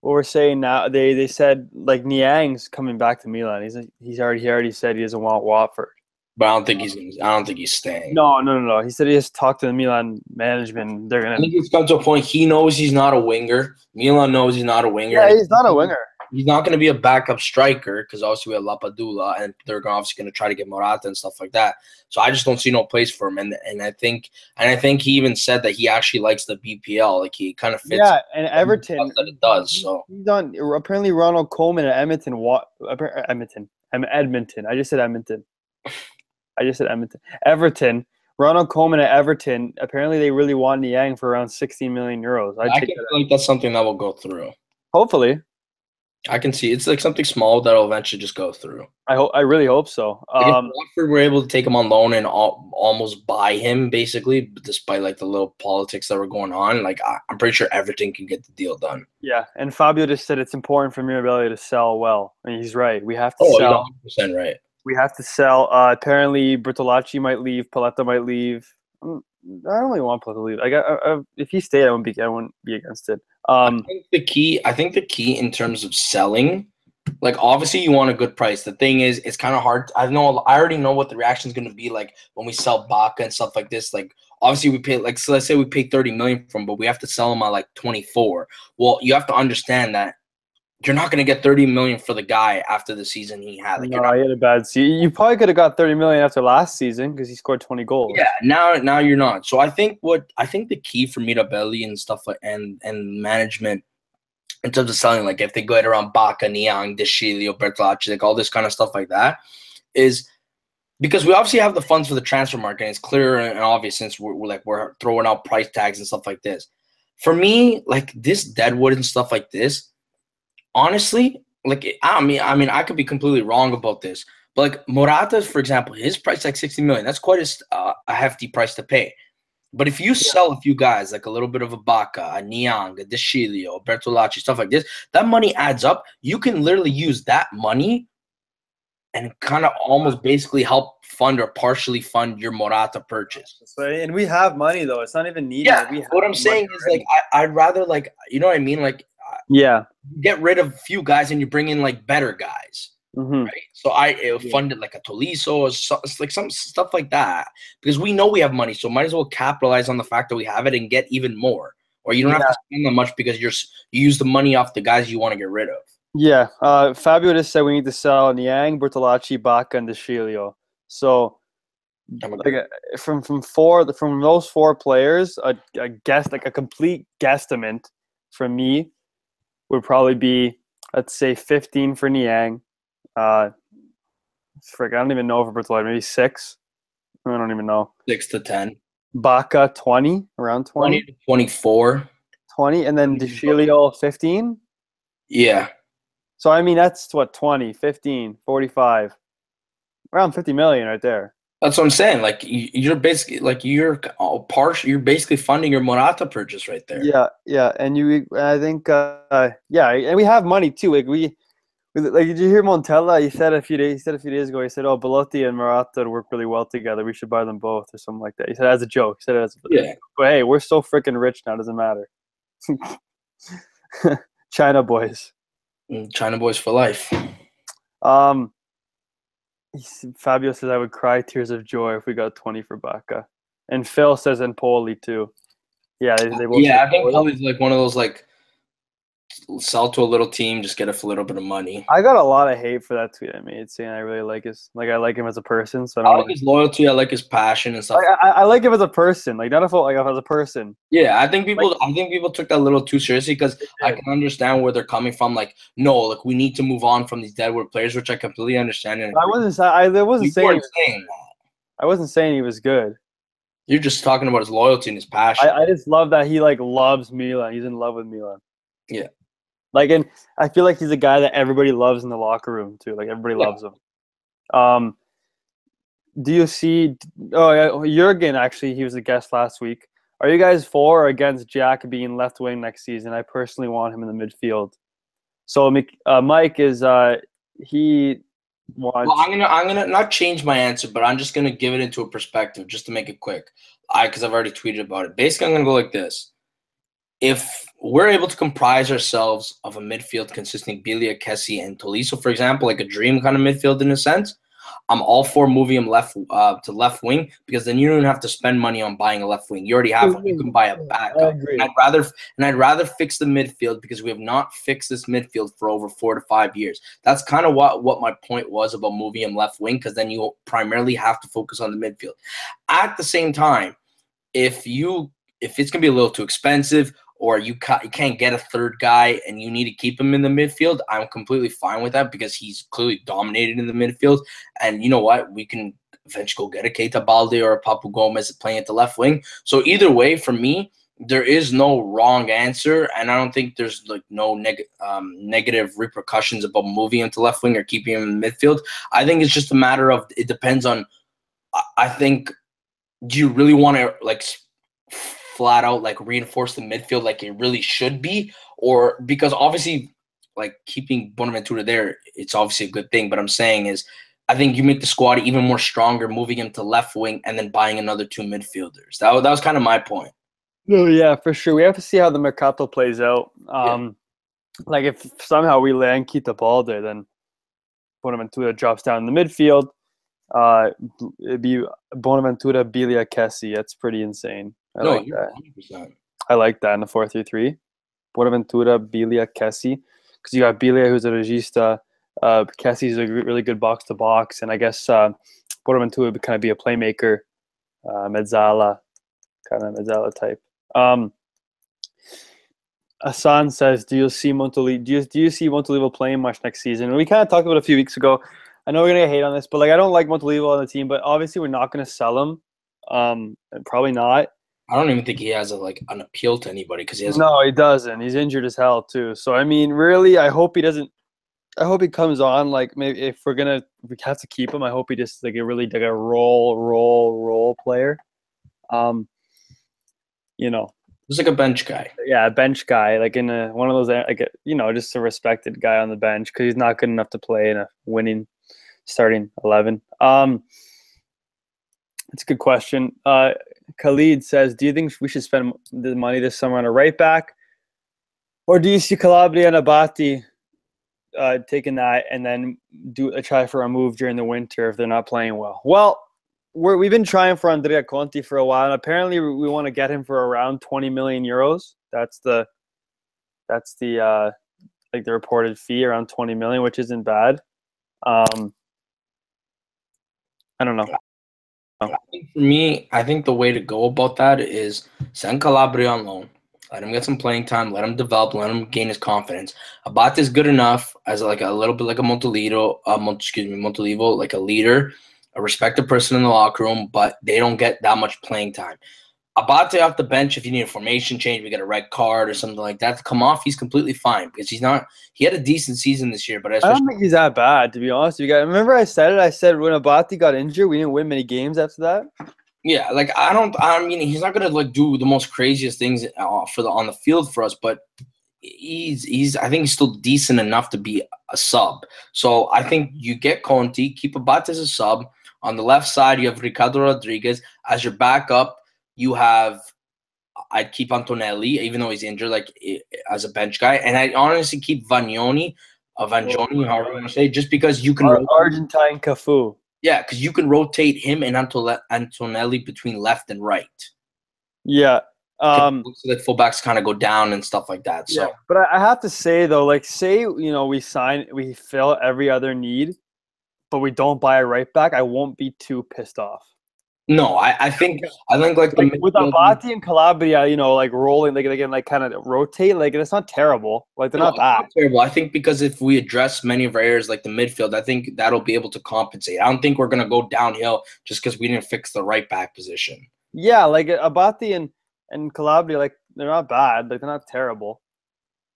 what we're saying now, they they said like Niang's coming back to Milan. He's he's already he already said he doesn't want Watford. But I don't think he's. I don't think he's staying. No, no, no, no. He said he has talked to the Milan management. They're gonna. I think it's come to a point. He knows he's not a winger. Milan knows he's not a winger. Yeah, he's not a winger he's not going to be a backup striker because obviously we have Lapadula and they're obviously going to try to get Morata and stuff like that. So I just don't see no place for him. And and I think and I think he even said that he actually likes the BPL. Like he kind of fits. Yeah, and Everton that it does. So he's on apparently Ronald Koeman at Edmonton. What Edmonton? I'm Edmonton. I just said Edmonton. I just said Edmonton. Everton. Ronald Koeman at Everton. Apparently, they really want Niang for around 16 million euros. I, I think that. that's something that will go through. Hopefully. I can see it's like something small that'll eventually just go through. I hope. I really hope so. Um, Watford were able to take him on loan and all, almost buy him, basically, despite like the little politics that were going on. Like I, am pretty sure Everton can get the deal done. Yeah, and Fabio just said it's important for Mirabelli to sell well, and he's right. We have to oh, sell. percent right. We have to sell. Uh, apparently, Bertolacci might leave. Paletta might leave. I don't really want to leave. Like, I, I, if he stayed, I wouldn't be. I wouldn't be against it. Um, I think the key, I think the key in terms of selling, like obviously you want a good price. The thing is, it's kind of hard. I know I already know what the reaction is going to be like when we sell Bacca and stuff like this. Like obviously we pay like so let's say we pay 30 million from, but we have to sell them at like 24. Well, you have to understand that you're not going to get 30 million for the guy after the season he had. Like, no, not, he had a bad season. You probably could have got 30 million after last season because he scored 20 goals. Yeah, now now you're not. So I think what I think the key for Mirabelli and stuff like and and management in terms of selling, like if they go around Bacca, Niang, De Sciglio, Bertolacci, like all this kind of stuff like that, is because we obviously have the funds for the transfer market. And it's clear and obvious since we're, we're like we're throwing out price tags and stuff like this. For me, like this Deadwood and stuff like this, honestly, like I mean, I mean, I could be completely wrong about this, but like Morata, for example, his price like sixty million. That's quite a, uh, a hefty price to pay. But if you sell a few guys, like a little bit of a Bacca, a Niang, a De Sciglio, a Bertolacci, stuff like this, that money adds up. You can literally use that money and kind of almost basically help fund or partially fund your Morata purchase. So, and we have money though; it's not even needed. Yeah, we have what I'm saying is like I, I'd rather like you know what I mean, like yeah, get rid of a few guys and you bring in like better guys. Mhm. right? So I uh, Yeah. funded like a Tolisso or so, it's like some stuff like that because we know we have money, so might as well capitalize on the fact that we have it and get even more. Or you don't have to spend that much because you're you use the money off the guys you want to get rid of. Yeah, uh, Fabio just said we need to sell Niang, Bertolacci, Bacca, and De Sciglio. So, I'm a- uh, from from four from those four players, a, a guess like a complete guesstimate from me would probably be let's say fifteen for Niang. Uh, frick, I don't even know for Bertolacci, maybe six. I don't even know. Six to 10, Bacca twenty, around 20, 20 to 24. 20 and then De Sciglio fifteen. Yeah. So I mean that's what 20, 15, 45. Around 50 million right there. That's what I'm saying. Like you- you're basically like you're partial. You're basically funding your Morata purchase right there. Yeah, yeah, and you I think uh yeah, and we have money too. Like we we- like did you hear Montella? He said a few days he said a few days ago, he said, Oh, Belotti and Morata work really well together. We should buy them both or something like that. He said as a joke. He said it as a Yeah. But hey, we're so freaking rich now, it doesn't matter. *laughs* China boys. Mm, China boys for life. Um, Fabio says I would cry tears of joy if we got twenty for Bacca, and Phil says and Empoli too. Yeah, they, they uh, both Yeah, I think. Like one of those like sell to a little team, just get a little bit of money. I got a lot of hate for that tweet I made saying I really like his like I like him as a person. So I I like his loyalty. I like his passion and stuff. I, I, I like him as a person, like not a like as a person. Yeah, I think people. I think people took that a little too seriously because I can understand where they're coming from. Like, no, like we need to move on from these deadwood players, which I completely understand. And I wasn't. I, I wasn't saying. saying that. I wasn't saying he was good. You're just talking about his loyalty and his passion. I, I just love that he like loves Milan. He's in love with Milan. Yeah. Like, and I feel like he's a guy that everybody loves in the locker room too. Like everybody Yeah. loves him. Um, do you see? Oh, Jurgen actually, he was a guest last week. Are you guys for or against Jack being left wing next season? I personally want him in the midfield. So, uh, Mike is uh, he wants. well, I'm gonna I'm gonna not change my answer, but I'm just gonna give it into a perspective just to make it quick. I because I've already tweeted about it. Basically, I'm gonna go like this. If we're able to comprise ourselves of a midfield consisting of Biglia, Kessie, and Tolisso, for example, like a dream kind of midfield in a sense, I'm all for moving him left uh, to left wing because then you don't have to spend money on buying a left wing. You already have one. You can buy a backup. And I'd rather and I'd rather fix the midfield because we have not fixed this midfield for over four to five years. That's kind of what what my point was about moving him left wing because then you primarily have to focus on the midfield. At the same time, if you if it's gonna be a little too expensive or you, ca- you can't get a third guy and you need to keep him in the midfield, I'm completely fine with that because he's clearly dominated in the midfield. And you know what? We can eventually go get a Keita Balde or a Papu Gomez playing at the left wing. So either way, for me, there is no wrong answer, and I don't think there's like no neg- um, negative repercussions about moving him to left wing or keeping him in the midfield. I think it's just a matter of it depends on. I- I think do you really want to like flat out like reinforce the midfield like it really should be, or because obviously like keeping Bonaventura there, it's obviously a good thing. But I'm saying is. I think you make the squad even more stronger, moving him to left wing and then buying another two midfielders. That, that was kind of my point. No, yeah, for sure. We have to see how the Mercato plays out. Um, Like if somehow we land Keita Balde, then Bonaventura drops down in the midfield. Uh, it'd be Bonaventura, Biglia, Kessie. That's pretty insane. I no, like that. 100%. I like that in the four three three. Bonaventura, Biglia, Kessie, because you got Biglia who's a regista. Uh, Kessie's a really good box to box, and I guess uh, Bonaventura would kind of be a playmaker, uh, mezzala, kind of mezzala type. Um, Asan says, "Do you see Montolivo? Do you, do you see Montolivo playing much next season?" And we kind of talked about it a few weeks ago. I know we're gonna get hate on this, but like I don't like Montolivo on the team, but obviously we're not gonna sell him. Um, probably not. I don't even think he has a, like an appeal to anybody because he has. No, he doesn't. He's injured as hell too. So I mean, really, I hope he doesn't. I hope he comes on. Like maybe if we're gonna, if we have to keep him. I hope he just like a really like a role, role, role player. Um, you know, He's like a bench guy. yeah, a bench guy, like in a one of those uh, like a, you know, just a respected guy on the bench because he's not good enough to play in a winning starting eleven. Um, that's a good question. Uh, Khalid says, "Do you think we should spend the money this summer on a right back, or do you see Calabria and Abate uh, taking that and then do a try for a move during the winter if they're not playing well?" Well, we're, we've been trying for Andrea Conti for a while, and apparently we want to get him for around 20 million euros. That's the that's the uh, like the reported fee around 20 million, which isn't bad. Um, I don't know. For me, I think the way to go about that is send Calabria on loan. Let him get some playing time. Let him develop. Let him gain his confidence. Abate is good enough as like a little bit like a Montolivo, uh, excuse me, Montolivo, like a leader a respected person in the locker room, but they don't get that much playing time. Abate off the bench, if you need a formation change, we get a red card or something like that to come off, he's completely fine because he's not. He had a decent season this year, but I don't think he's that bad to be honest. You guys remember I said it. I said when Abate got injured, we didn't win many games after that. Yeah, like I don't. I mean, he's not gonna like do the most craziest things uh, for the on the field for us, but he's he's. I think he's still decent enough to be a sub. So I think you get Conti, keep Abate as a sub on the left side, you have Ricardo Rodriguez. As your backup, you have I'd keep Antonelli, even though he's injured, like as a bench guy. And I honestly keep Vagnoni, uh, Vangioni, however you want to say, just because you can. Ar- Argentine Cafu. Yeah, because you can rotate him and Antonelli between left and right. Yeah. Um, so that fullbacks kind of go down and stuff like that. So, yeah, but I have to say though, like, say you know we sign, we fill every other need but we don't buy a right back, I won't be too pissed off. No, I, I think I think like, like with Abate and Calabria, you know, like rolling, like again, like kind of rotate, like it's not terrible. Like they're no, not bad. Not terrible. I think because if we address many of our areas like the midfield, I think that'll be able to compensate. I don't think we're gonna go downhill just because we didn't fix the right back position. Yeah, like Abate and and Calabria, like they're not bad. Like they're not terrible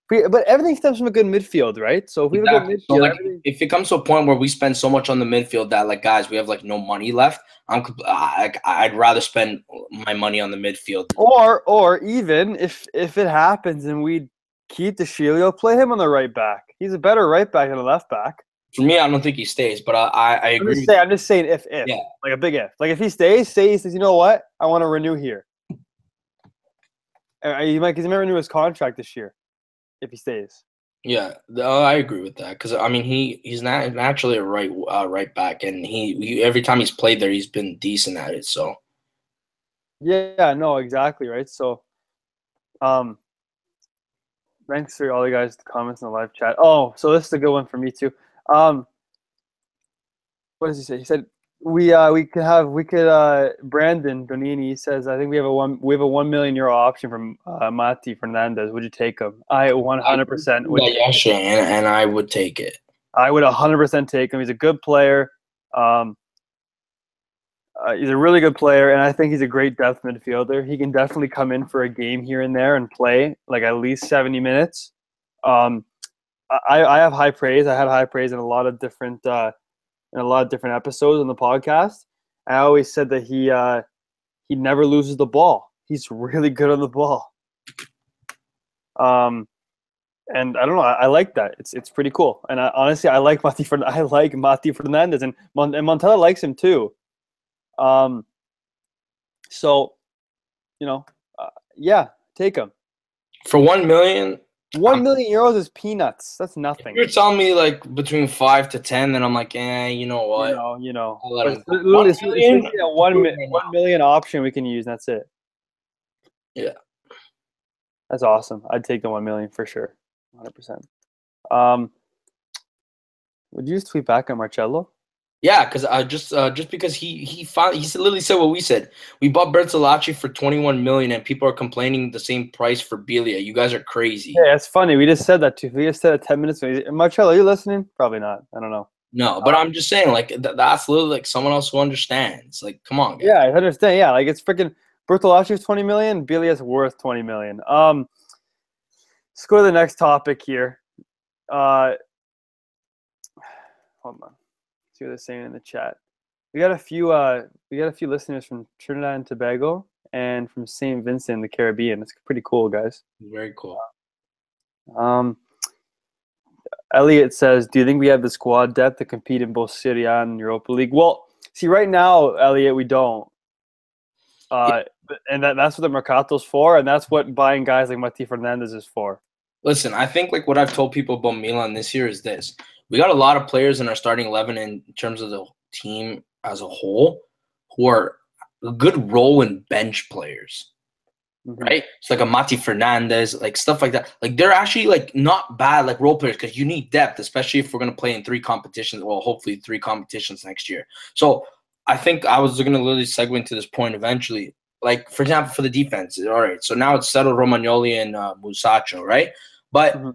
but everything stems from a good midfield, right? So if we exactly. have a good midfield, so like, if it comes to a point where we spend so much on the midfield that like guys, we have like no money left, I'm I, I'd rather spend my money on the midfield. Or or even if if it happens and we keep De Sciglio, play him on the right back. He's a better right back than a left back. For me, I don't think he stays, but I I, I agree. I'm just, saying, I'm just saying if if yeah. like a big if. Like if he stays, say he says, you know what, I want to renew here. Uh, he might because he might renew his contract this year if he stays. Yeah, I agree with that because I mean he he's not naturally a right uh, right back, and he, he every time he's played there, he's been decent at it. So. Yeah. No. Exactly. Right. So, um, thanks for all the guys' comments in the live chat. Oh, so this is a good one for me too. Um, what does he say? He said we uh we could have we could uh Brandon Donini says I think we have a one we have a one million euro option from uh, Mati Fernandez. Would you take him? I one hundred percent would. Yeah, Shane, and I would take it. I would hundred percent take him. He's a good player. Um, uh, he's a really good player, and I think he's a great depth midfielder. He can definitely come in for a game here and there and play like at least seventy minutes. Um, I I have high praise. I had high praise in a lot of different. Uh, in a lot of different episodes on the podcast. I always said that he uh, he never loses the ball. He's really good on the ball. Um, and I don't know. I, I like that. It's it's pretty cool. And I, honestly, I like Mati. *laughs* I like Mati Fernandez, and Mon- and Montella likes him too. Um. So, you know, uh, yeah, take him for one million. One million euros is peanuts. That's nothing. If you're telling me like between five to ten, then I'm like, eh, you know what? You know, you know. It's, one, it's, million? It's one, one million option we can use. that's it. Yeah. That's awesome. I'd take the one million for sure, hundred percent. Um, would you just tweet back on Marcello? Yeah, because uh, just uh, just because he he found, he literally said what we said. We bought Bertolacci for twenty one million, and people are complaining the same price for Biglia. You guys are crazy. Yeah, it's funny. We just said that too. We just said it ten minutes ago. Marcello, are you listening? Probably not. I don't know. No, but I'm just saying, like th- that's literally like someone else who understands. Like, come on. Guys. Yeah, I understand. Yeah, like it's freaking Bertolacci is twenty million. Biglia is worth twenty million. Um, let's go to the next topic here. Uh, hold on see what they're saying in the chat. We got a few uh we got a few listeners from Trinidad and Tobago and from St. Vincent in the Caribbean. It's pretty cool, guys. Very cool. Um Elliot says, "Do you think we have the squad depth to compete in both Serie A and Europa League?" Well, see, right now, Elliot, we don't. Uh, and that, that's what the Mercato's for, and that's what buying guys like Mati Fernandez is for. Listen, I think like what I've told people about Milan this year is this: we got a lot of players in our starting eleven in terms of the team as a whole who are a good role in bench players. Mm-hmm. Right? It's like a Mati Fernandez, like stuff like that. Like they're actually like not bad like role players because you need depth, especially if we're gonna play in three competitions. Well, hopefully three competitions next year. So I think I was gonna literally segue into this point eventually. Like for example, for the defense, all right. So now it's settled Romagnoli and uh, Musacchio, right? But mm-hmm.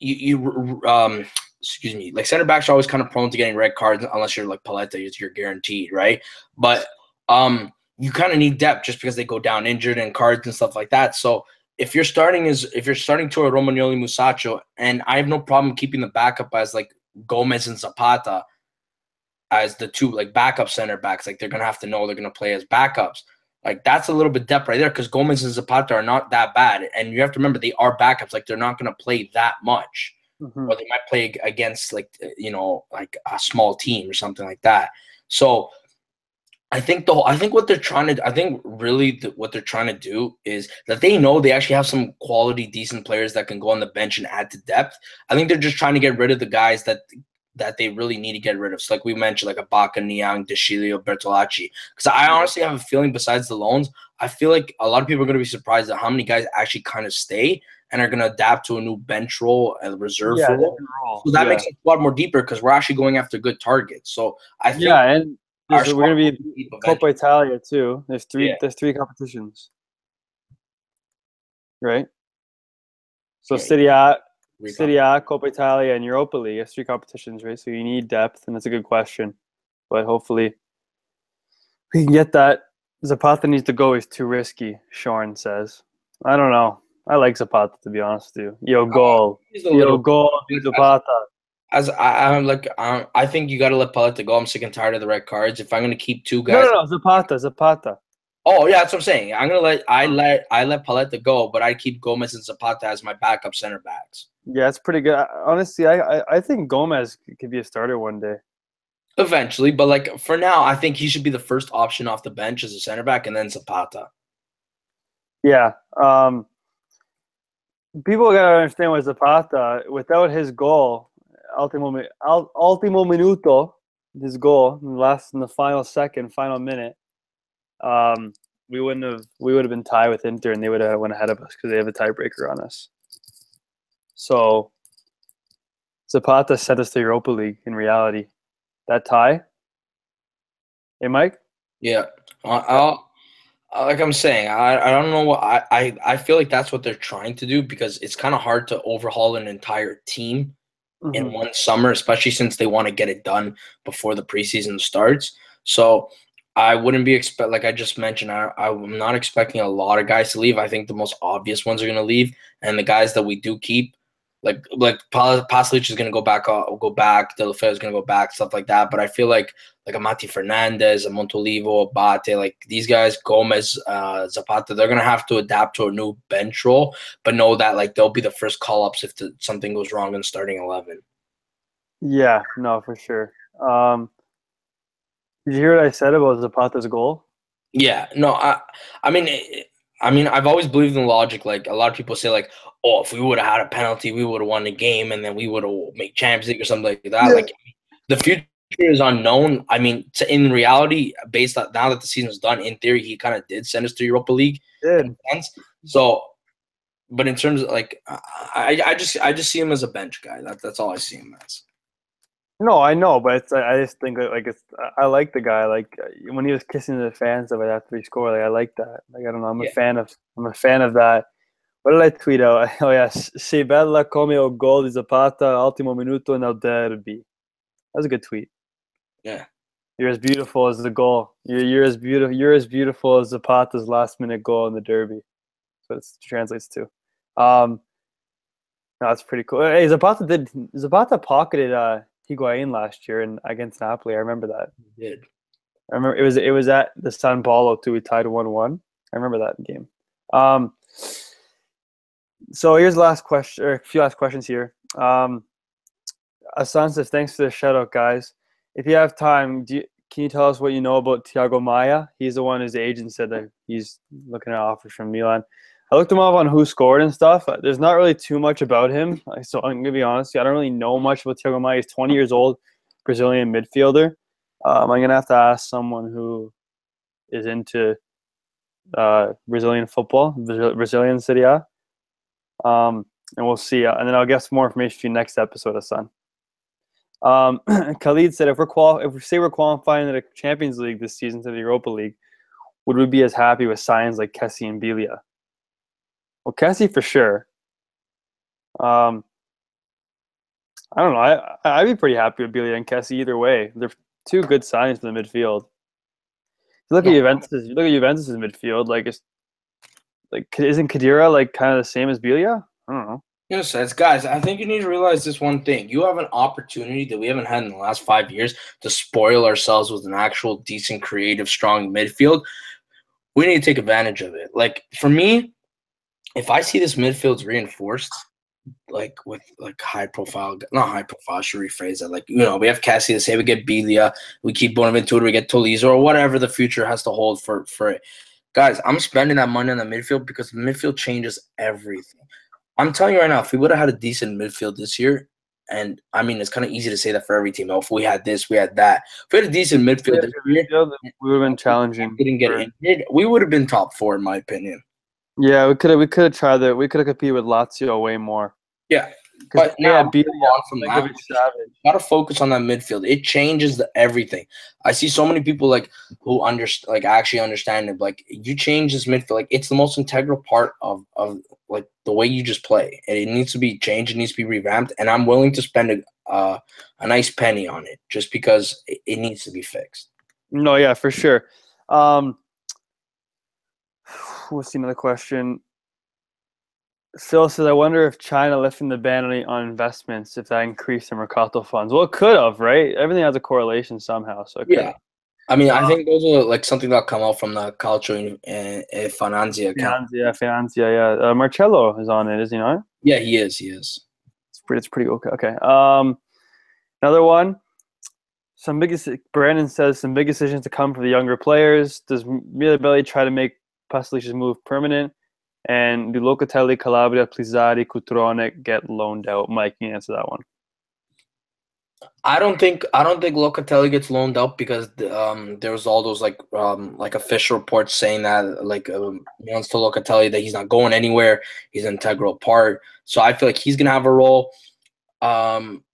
you you um excuse me, like center backs are always kind of prone to getting red cards unless you're like Paletta, you're guaranteed, right? But um, you kind of need depth just because they go down injured and cards and stuff like that. So if you're starting is if you're starting to a Romagnoli Musacchio, and I have no problem keeping the backup as like Gomez and Zapata as the two like backup center backs, like they're gonna have to know they're gonna play as backups. Like that's a little bit depth right there because Gomez and Zapata are not that bad, and you have to remember they are backups. Like they're not gonna play that much mm-hmm. or they might play against like you know like a small team or something like that. So I think the whole, I think what they're trying to I think really the, what they're trying to do is that they know they actually have some quality decent players that can go on the bench and add to depth. I think they're just trying to get rid of the guys that that they really need to get rid of. So like we mentioned, like a Bacca, Niang, De Sciglio, Bertolacci. Because I honestly have a feeling besides the loans, I feel like a lot of people are going to be surprised at how many guys actually kind of stay and are going to adapt to a new bench role and reserve yeah, role. So that yeah. makes it a lot more deeper because we're actually going after good targets. So I think yeah, and we're going to be Coppa Italia too. There's three. There's three competitions, right? So. Serie A, Serie A, Coppa Italia, and Europa League. It's three competitions, right? So you need depth, and that's a good question. But hopefully, we can get that. Zapata needs to go. He's too risky. Sean says. I don't know. I like Zapata to be honest with you. Yo, goal. Yo, goal. Zapata. As I, am like, um, I think you got to let Paletta go. I'm sick and tired of the red cards. If I'm gonna keep two guys, no, no, no, Zapata, Zapata. Oh yeah, that's what I'm saying. I'm gonna let I let I let Paletta go, but I keep Gomez and Zapata as my backup center backs. Yeah, it's pretty good. Honestly, I I, I think Gomez could be a starter one day. Eventually, but like for now, I think he should be the first option off the bench as a center back, and then Zapata. Yeah. Um people gotta understand with Zapata, without his goal, ultimo, ultimo minuto, his goal last in the final second, final minute, um, we wouldn't have we would have been tied with Inter, and they would have went ahead of us because they have a tiebreaker on us. So Zapata sent us to Europa League. In reality, that tie. Hey, Mike. Yeah, I'll like I'm saying, I, I don't know what I, I I feel like that's what they're trying to do because it's kind of hard to overhaul an entire team mm-hmm. in one summer, especially since they want to get it done before the preseason starts. So I wouldn't be expect like I just mentioned. I, I'm not expecting a lot of guys to leave. I think the most obvious ones are going to leave, and the guys that we do keep, like like Pasalic is going to go back. Uh, go back. Deulofeu is going to go back. Stuff like that. But I feel like like a Mati Fernandez, a Montolivo, Abate, like these guys, Gomez, uh, Zapata, they're gonna have to adapt to a new bench role, but know that like they'll be the first call ups if the, something goes wrong in starting eleven. Yeah, no, for sure. Um, did you hear what I said about Zapata's goal? Yeah, no, I, I mean, I mean, I've always believed in logic. Like a lot of people say, like, oh, if we would have had a penalty, we would have won the game, and then we would have made Champions League or something like that. Yeah. Like the future is unknown. I mean, in reality, based on now that the season's done, in theory, he kind of did send us to Europa League. Did. So, but in terms of like, I, I just I just see him as a bench guy. That, that's all I see him as. No, I know, but it's, I just think like it's. I like the guy. Like when he was kissing the fans of it after he scored, like I like that. Like I don't know, I'm yeah. a fan of. I'm a fan of that. What did I tweet out? *laughs* Oh yeah, sei bella come o gol di Zapata, ultimo minuto nel derby. That was a good tweet. Yeah. You're as beautiful as the goal. You're, you're as beautiful. You're as beautiful as Zapata's last minute goal in the derby. So it translates to. Um, no, that's pretty cool. Hey, Zapata did Zapata pocketed uh, Higuain last year and against Napoli. I remember that. He did. I remember it was it was at the San Paolo too. We tied one one. I remember that game. Um, so here's the last question, or a few last questions here. Um, Asan says, thanks for the shout out, guys. If you have time, do you, can you tell us what you know about Thiago Maia? He's the one his agent said that he's looking at offers from Milan. I looked him up on who scored and stuff. There's not really too much about him. So I'm gonna be honest, I don't really know much about Thiago Maia. He's 20 years old, Brazilian midfielder. Um, I'm gonna have to ask someone who is into uh, Brazilian football, Brazilian A. Um, and we'll see. And then I'll get some more information for you next episode of Sun. Um, *clears throat* Khalid said, if we're if we say we're qualifying in the Champions League this season to the Europa League, would we be as happy with signs like Kessie and Biglia? Well, Kessie for sure. Um, I don't know. I I'd be pretty happy with Biglia and Kessie either way. They're two good signs for the midfield. You look yeah. at Juventus. Look at Juventus' midfield. Like, it's like isn't Khedira like kind of the same as Biglia? I don't know. You know, guys, I think you need to realize this one thing. You have an opportunity that we haven't had in the last five years to spoil ourselves with an actual decent, creative, strong midfield. We need to take advantage of it. Like for me, if I see this midfield's reinforced, like with like high profile, not high profile, I should rephrase that. Like, you know, we have Kessie to say we get Biglia, we keep Bonaventura, we get Tolisso, or whatever the future has to hold for for it. Guys, I'm spending that money on the midfield because the midfield changes everything. I'm telling you right now, if we would have had a decent midfield this year, and I mean, it's kind of easy to say that for every team. Oh, if we had this, we had that. If we had a decent midfield this year, we would have been challenging. Didn't get injured. We would have been top four, in my opinion. Yeah, we could have. We could have tried that. We could have competed with Lazio way more. Yeah, but yeah, beat on from that. Gotta focus on that midfield. It changes the everything. I see so many people like who understand, like actually understand it. Like you change this midfield, like it's the most integral part of of like the way you just play, and it needs to be changed. It needs to be revamped, and I'm willing to spend a uh, a nice penny on it just because it, it needs to be fixed. No, yeah, for sure. Um, *sighs* what's the another question? Phil says, I wonder if China lifting the ban on investments, if that increased the Mercato funds. Well, it could have, right? Everything has a correlation somehow. So yeah. I mean, I think those are like something that come out from the Calcio uh, uh, Finanzia account. Finanzia, Finanzia, yeah. Uh, Marcello is on it, is he not? Yeah, he is. He is. It's pretty. It's pretty okay. Okay. Um, another one. Some big. Brandon says some big decisions to come for the younger players. Does Mirabelli try to make Pasalic's move permanent? And do Locatelli, Calabria, Plizzari, Cutrone get loaned out? Mike, can you answer that one? I don't think I don't think Locatelli gets loaned out because um, there was all those like um, like official reports saying that like um, wants to Locatelli that he's not going anywhere. He's an integral part. So I feel like he's gonna have a role. Um,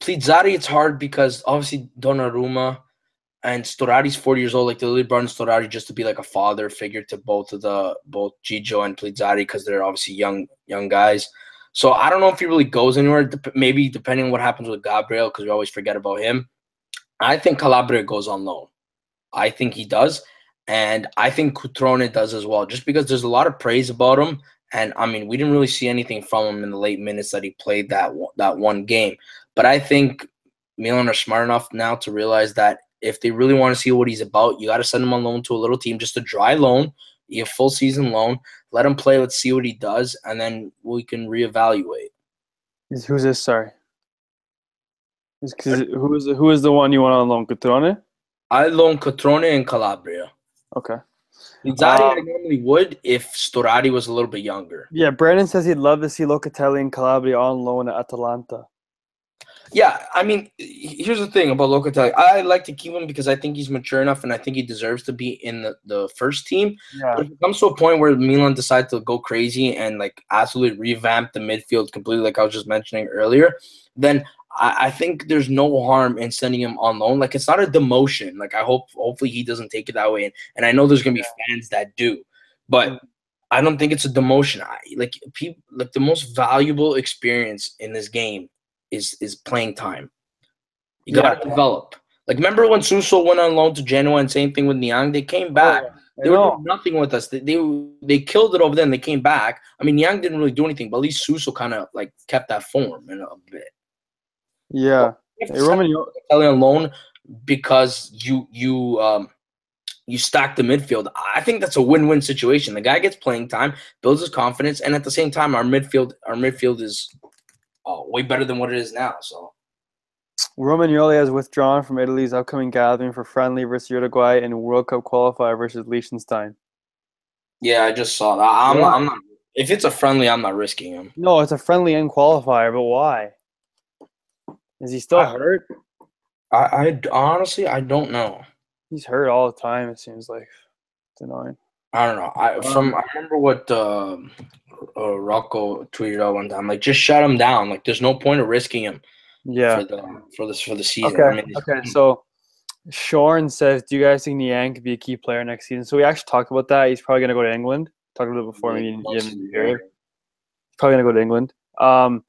Plizzari, it's hard because obviously Donnarumma and Storari's 40 years old. Like they really brought in Storari just to be like a father figure to both of the both Gigio and Plizzari because they're obviously young young guys. So I don't know if he really goes anywhere. Maybe depending on what happens with Gabriel, because we always forget about him. I think Calabria goes on loan. I think he does, and I think Cutrone does as well. Just because there's a lot of praise about him, and I mean we didn't really see anything from him in the late minutes that he played that that one game. But I think Milan are smart enough now to realize that if they really want to see what he's about, you got to send him on loan to a little team, just a dry loan, a full season loan. Let him play. Let's see what he does, and then we can reevaluate. Who's this? Sorry. Is, who is who is the one you want on loan? Cutrone? I loan Cutrone and Calabria. Okay. Exactly, um, I normally would if Storari was a little bit younger. Yeah, Brandon says he'd love to see Locatelli and Calabria on loan at Atalanta. Yeah, I mean, here's the thing about Locatelli. I like to keep him because I think he's mature enough and I think he deserves to be in the, the first team. Yeah. But if it comes to a point where Milan decide to go crazy and like absolutely revamp the midfield completely, like I was just mentioning earlier, then I, I think there's no harm in sending him on loan. Like it's not a demotion. Like I hope hopefully he doesn't take it that way. And, and I know there's gonna be fans that do, but mm. I don't think it's a demotion. I, like people like the most valuable experience in this game is is playing time. You got to develop. Like remember when Suso went on loan to Genoa and same thing with Niang? They came back. Oh, yeah. They were doing nothing with us. They, they they killed it over there. and They came back. I mean, Niang didn't really do anything, but at least Suso kind of like kept that form in a bit. Yeah, hey, Roman, on loan because you you um you stack the midfield. I think that's a win-win situation. The guy gets playing time, builds his confidence, and at the same time, our midfield our midfield is uh, way better than what it is now. So Romagnoli has withdrawn from Italy's upcoming gathering for friendly versus Uruguay and World Cup qualifier versus Liechtenstein. Yeah, I just saw that. I'm, Why? I'm not. If it's a friendly, I'm not risking him. No, it's a friendly and qualifier, but why? Is he still I- hurt? I, I honestly, I don't know. He's hurt all the time. It seems like it's annoying. I don't know. I from Um, I remember what uh, uh, Rocco tweeted out one time. Like, just shut him down. Like, there's no point of risking him Yeah. for the for this for the season. Okay. I mean, Okay. So, Shorn says, "Do you guys think Niang could be a key player next season?" So we actually talked about that. He's probably going to go to England. Talked about it before. Maybe you most didn't the year. He's probably going to go to England. Um,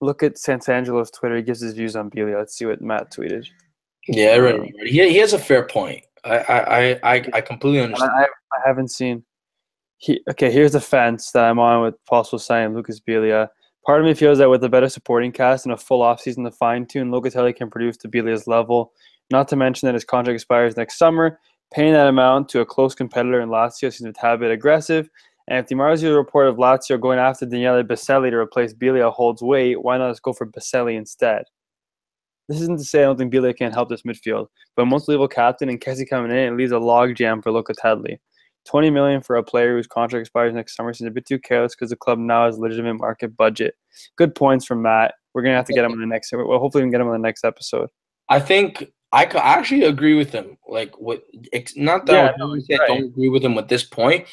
look at Santangelo's Twitter. He gives his views on Biglia. Let's see what Matt tweeted. Yeah, right. right. He, he has a fair point. I I I, I, completely understand. I, I haven't seen. He okay. Here's the fence that I'm on with possible signing Lucas Biglia. Part of me feels that with a better supporting cast and a full offseason to fine tune, Locatelli can produce to Biglia's level. Not to mention that his contract expires next summer. Paying that amount to a close competitor in Lazio seems a tad bit aggressive. And if Di Marzio report of Lazio going after Daniele Baselli to replace Biglia holds weight, why not just go for Baselli instead? This isn't to say I don't think Biglia can't help this midfield, but most level captain and Kessie coming in, it leaves a logjam for Locatelli. 20 million for a player whose contract expires next summer seems a bit too careless because the club now has legitimate market budget. Good points from Matt. We're gonna have to get him on the next. Well, hopefully we can get him on the next episode. I think I actually agree with him. Like, ex- not that Yeah, I no, don't, he's right. don't agree with him at this point.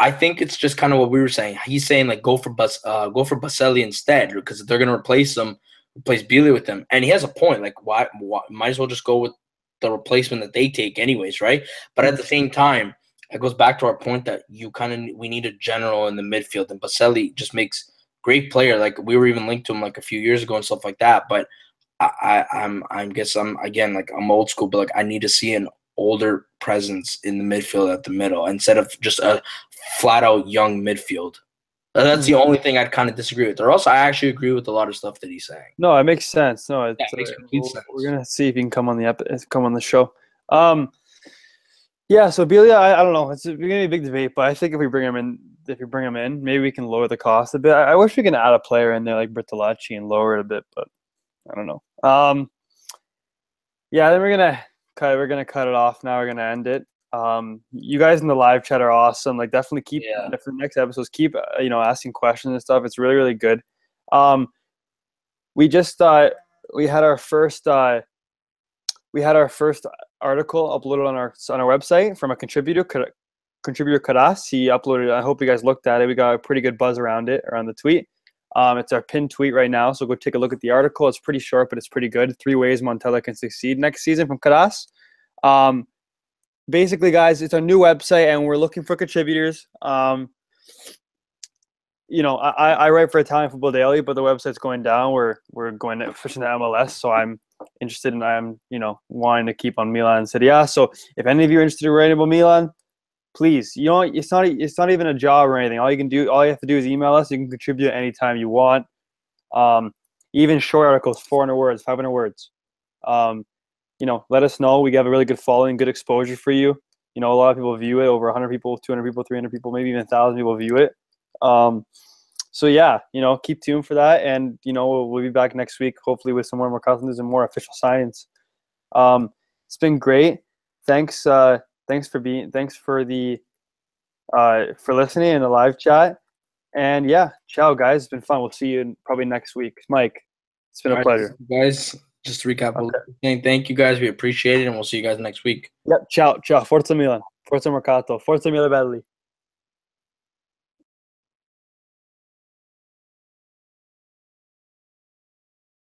I think it's just kind of what we were saying. He's saying like go for Bus, uh, go for Baselli instead because they're gonna replace him, replace Beasley with him, and he has a point. Like, why, why might as well just go with the replacement that they take anyways, right? But at the mm-hmm. same time, it goes back to our point that you kind of we need a general in the midfield, and Baselli just makes great player. Like we were even linked to him like a few years ago and stuff like that. But I, I I'm I guess I'm again like I'm old school, but like I need to see an older presence in the midfield at the middle instead of just a flat out young midfield. That's the only thing I'd kind of disagree with. Or else I actually agree with a lot of stuff that he's saying. No, it makes sense. No, it's, Yeah, it makes uh, complete we'll- sense. We're gonna see if he can come on the ep- come on the show. Um, yeah. So Biglia, I, I don't know. It's gonna be a big debate, but I think if we bring him in, if we bring him in, maybe we can lower the cost a bit. I, I wish we can add a player in there like Bertolacci and lower it a bit, but I don't know. Um, yeah. Then we're gonna cut. We're gonna cut it off. Now we're gonna end it. Um, you guys in the live chat are awesome. Like, definitely keep Yeah. for the next episodes. Keep uh, you know asking questions and stuff. It's really really good. Um, we just uh, we had our first uh, we had our first article uploaded on our on our website from a contributor contributor Karas. He uploaded. it. I hope you guys looked at it. We got a pretty good buzz around it around the tweet. Um, it's our pinned tweet right now, so go take a look at the article. It's pretty short, but it's pretty good. Three ways Montella can succeed next season from Karas. Um, basically, guys, it's a new website, and we're looking for contributors. Um, you know, I, I write for Italian Football Daily, but the website's going down. We're we're going to pushing to MLS, so I'm interested in I'm you know wanting to keep on Milan and Serie A. So if any of you are interested in writing about Milan, please, you know, it's not it's not even a job or anything. All you can do, all you have to do is email us. You can contribute anytime you want. Um, even short articles, 400 words, 500 words. Um, you know, let us know. We have a really good following, good exposure for you. You know, a lot of people view it. Over 100 people, 200 people, 300 people, maybe even 1,000 people view it. Um, so yeah, you know, keep tuned for that, and you know, we'll, we'll be back next week, hopefully with some more more customers and more official science. Um, it's been great. Thanks, uh, thanks for being, thanks for the, uh, for listening in the live chat, and yeah, ciao guys. It's been fun. We'll see you in, probably next week, Mike. It's been a All right, pleasure. guys. Just to recap, Okay. thank you guys. We appreciate it, and we'll see you guys next week. Yep. Ciao. Ciao. Forza Milan. Forza Mercato. Forza Milan Belli.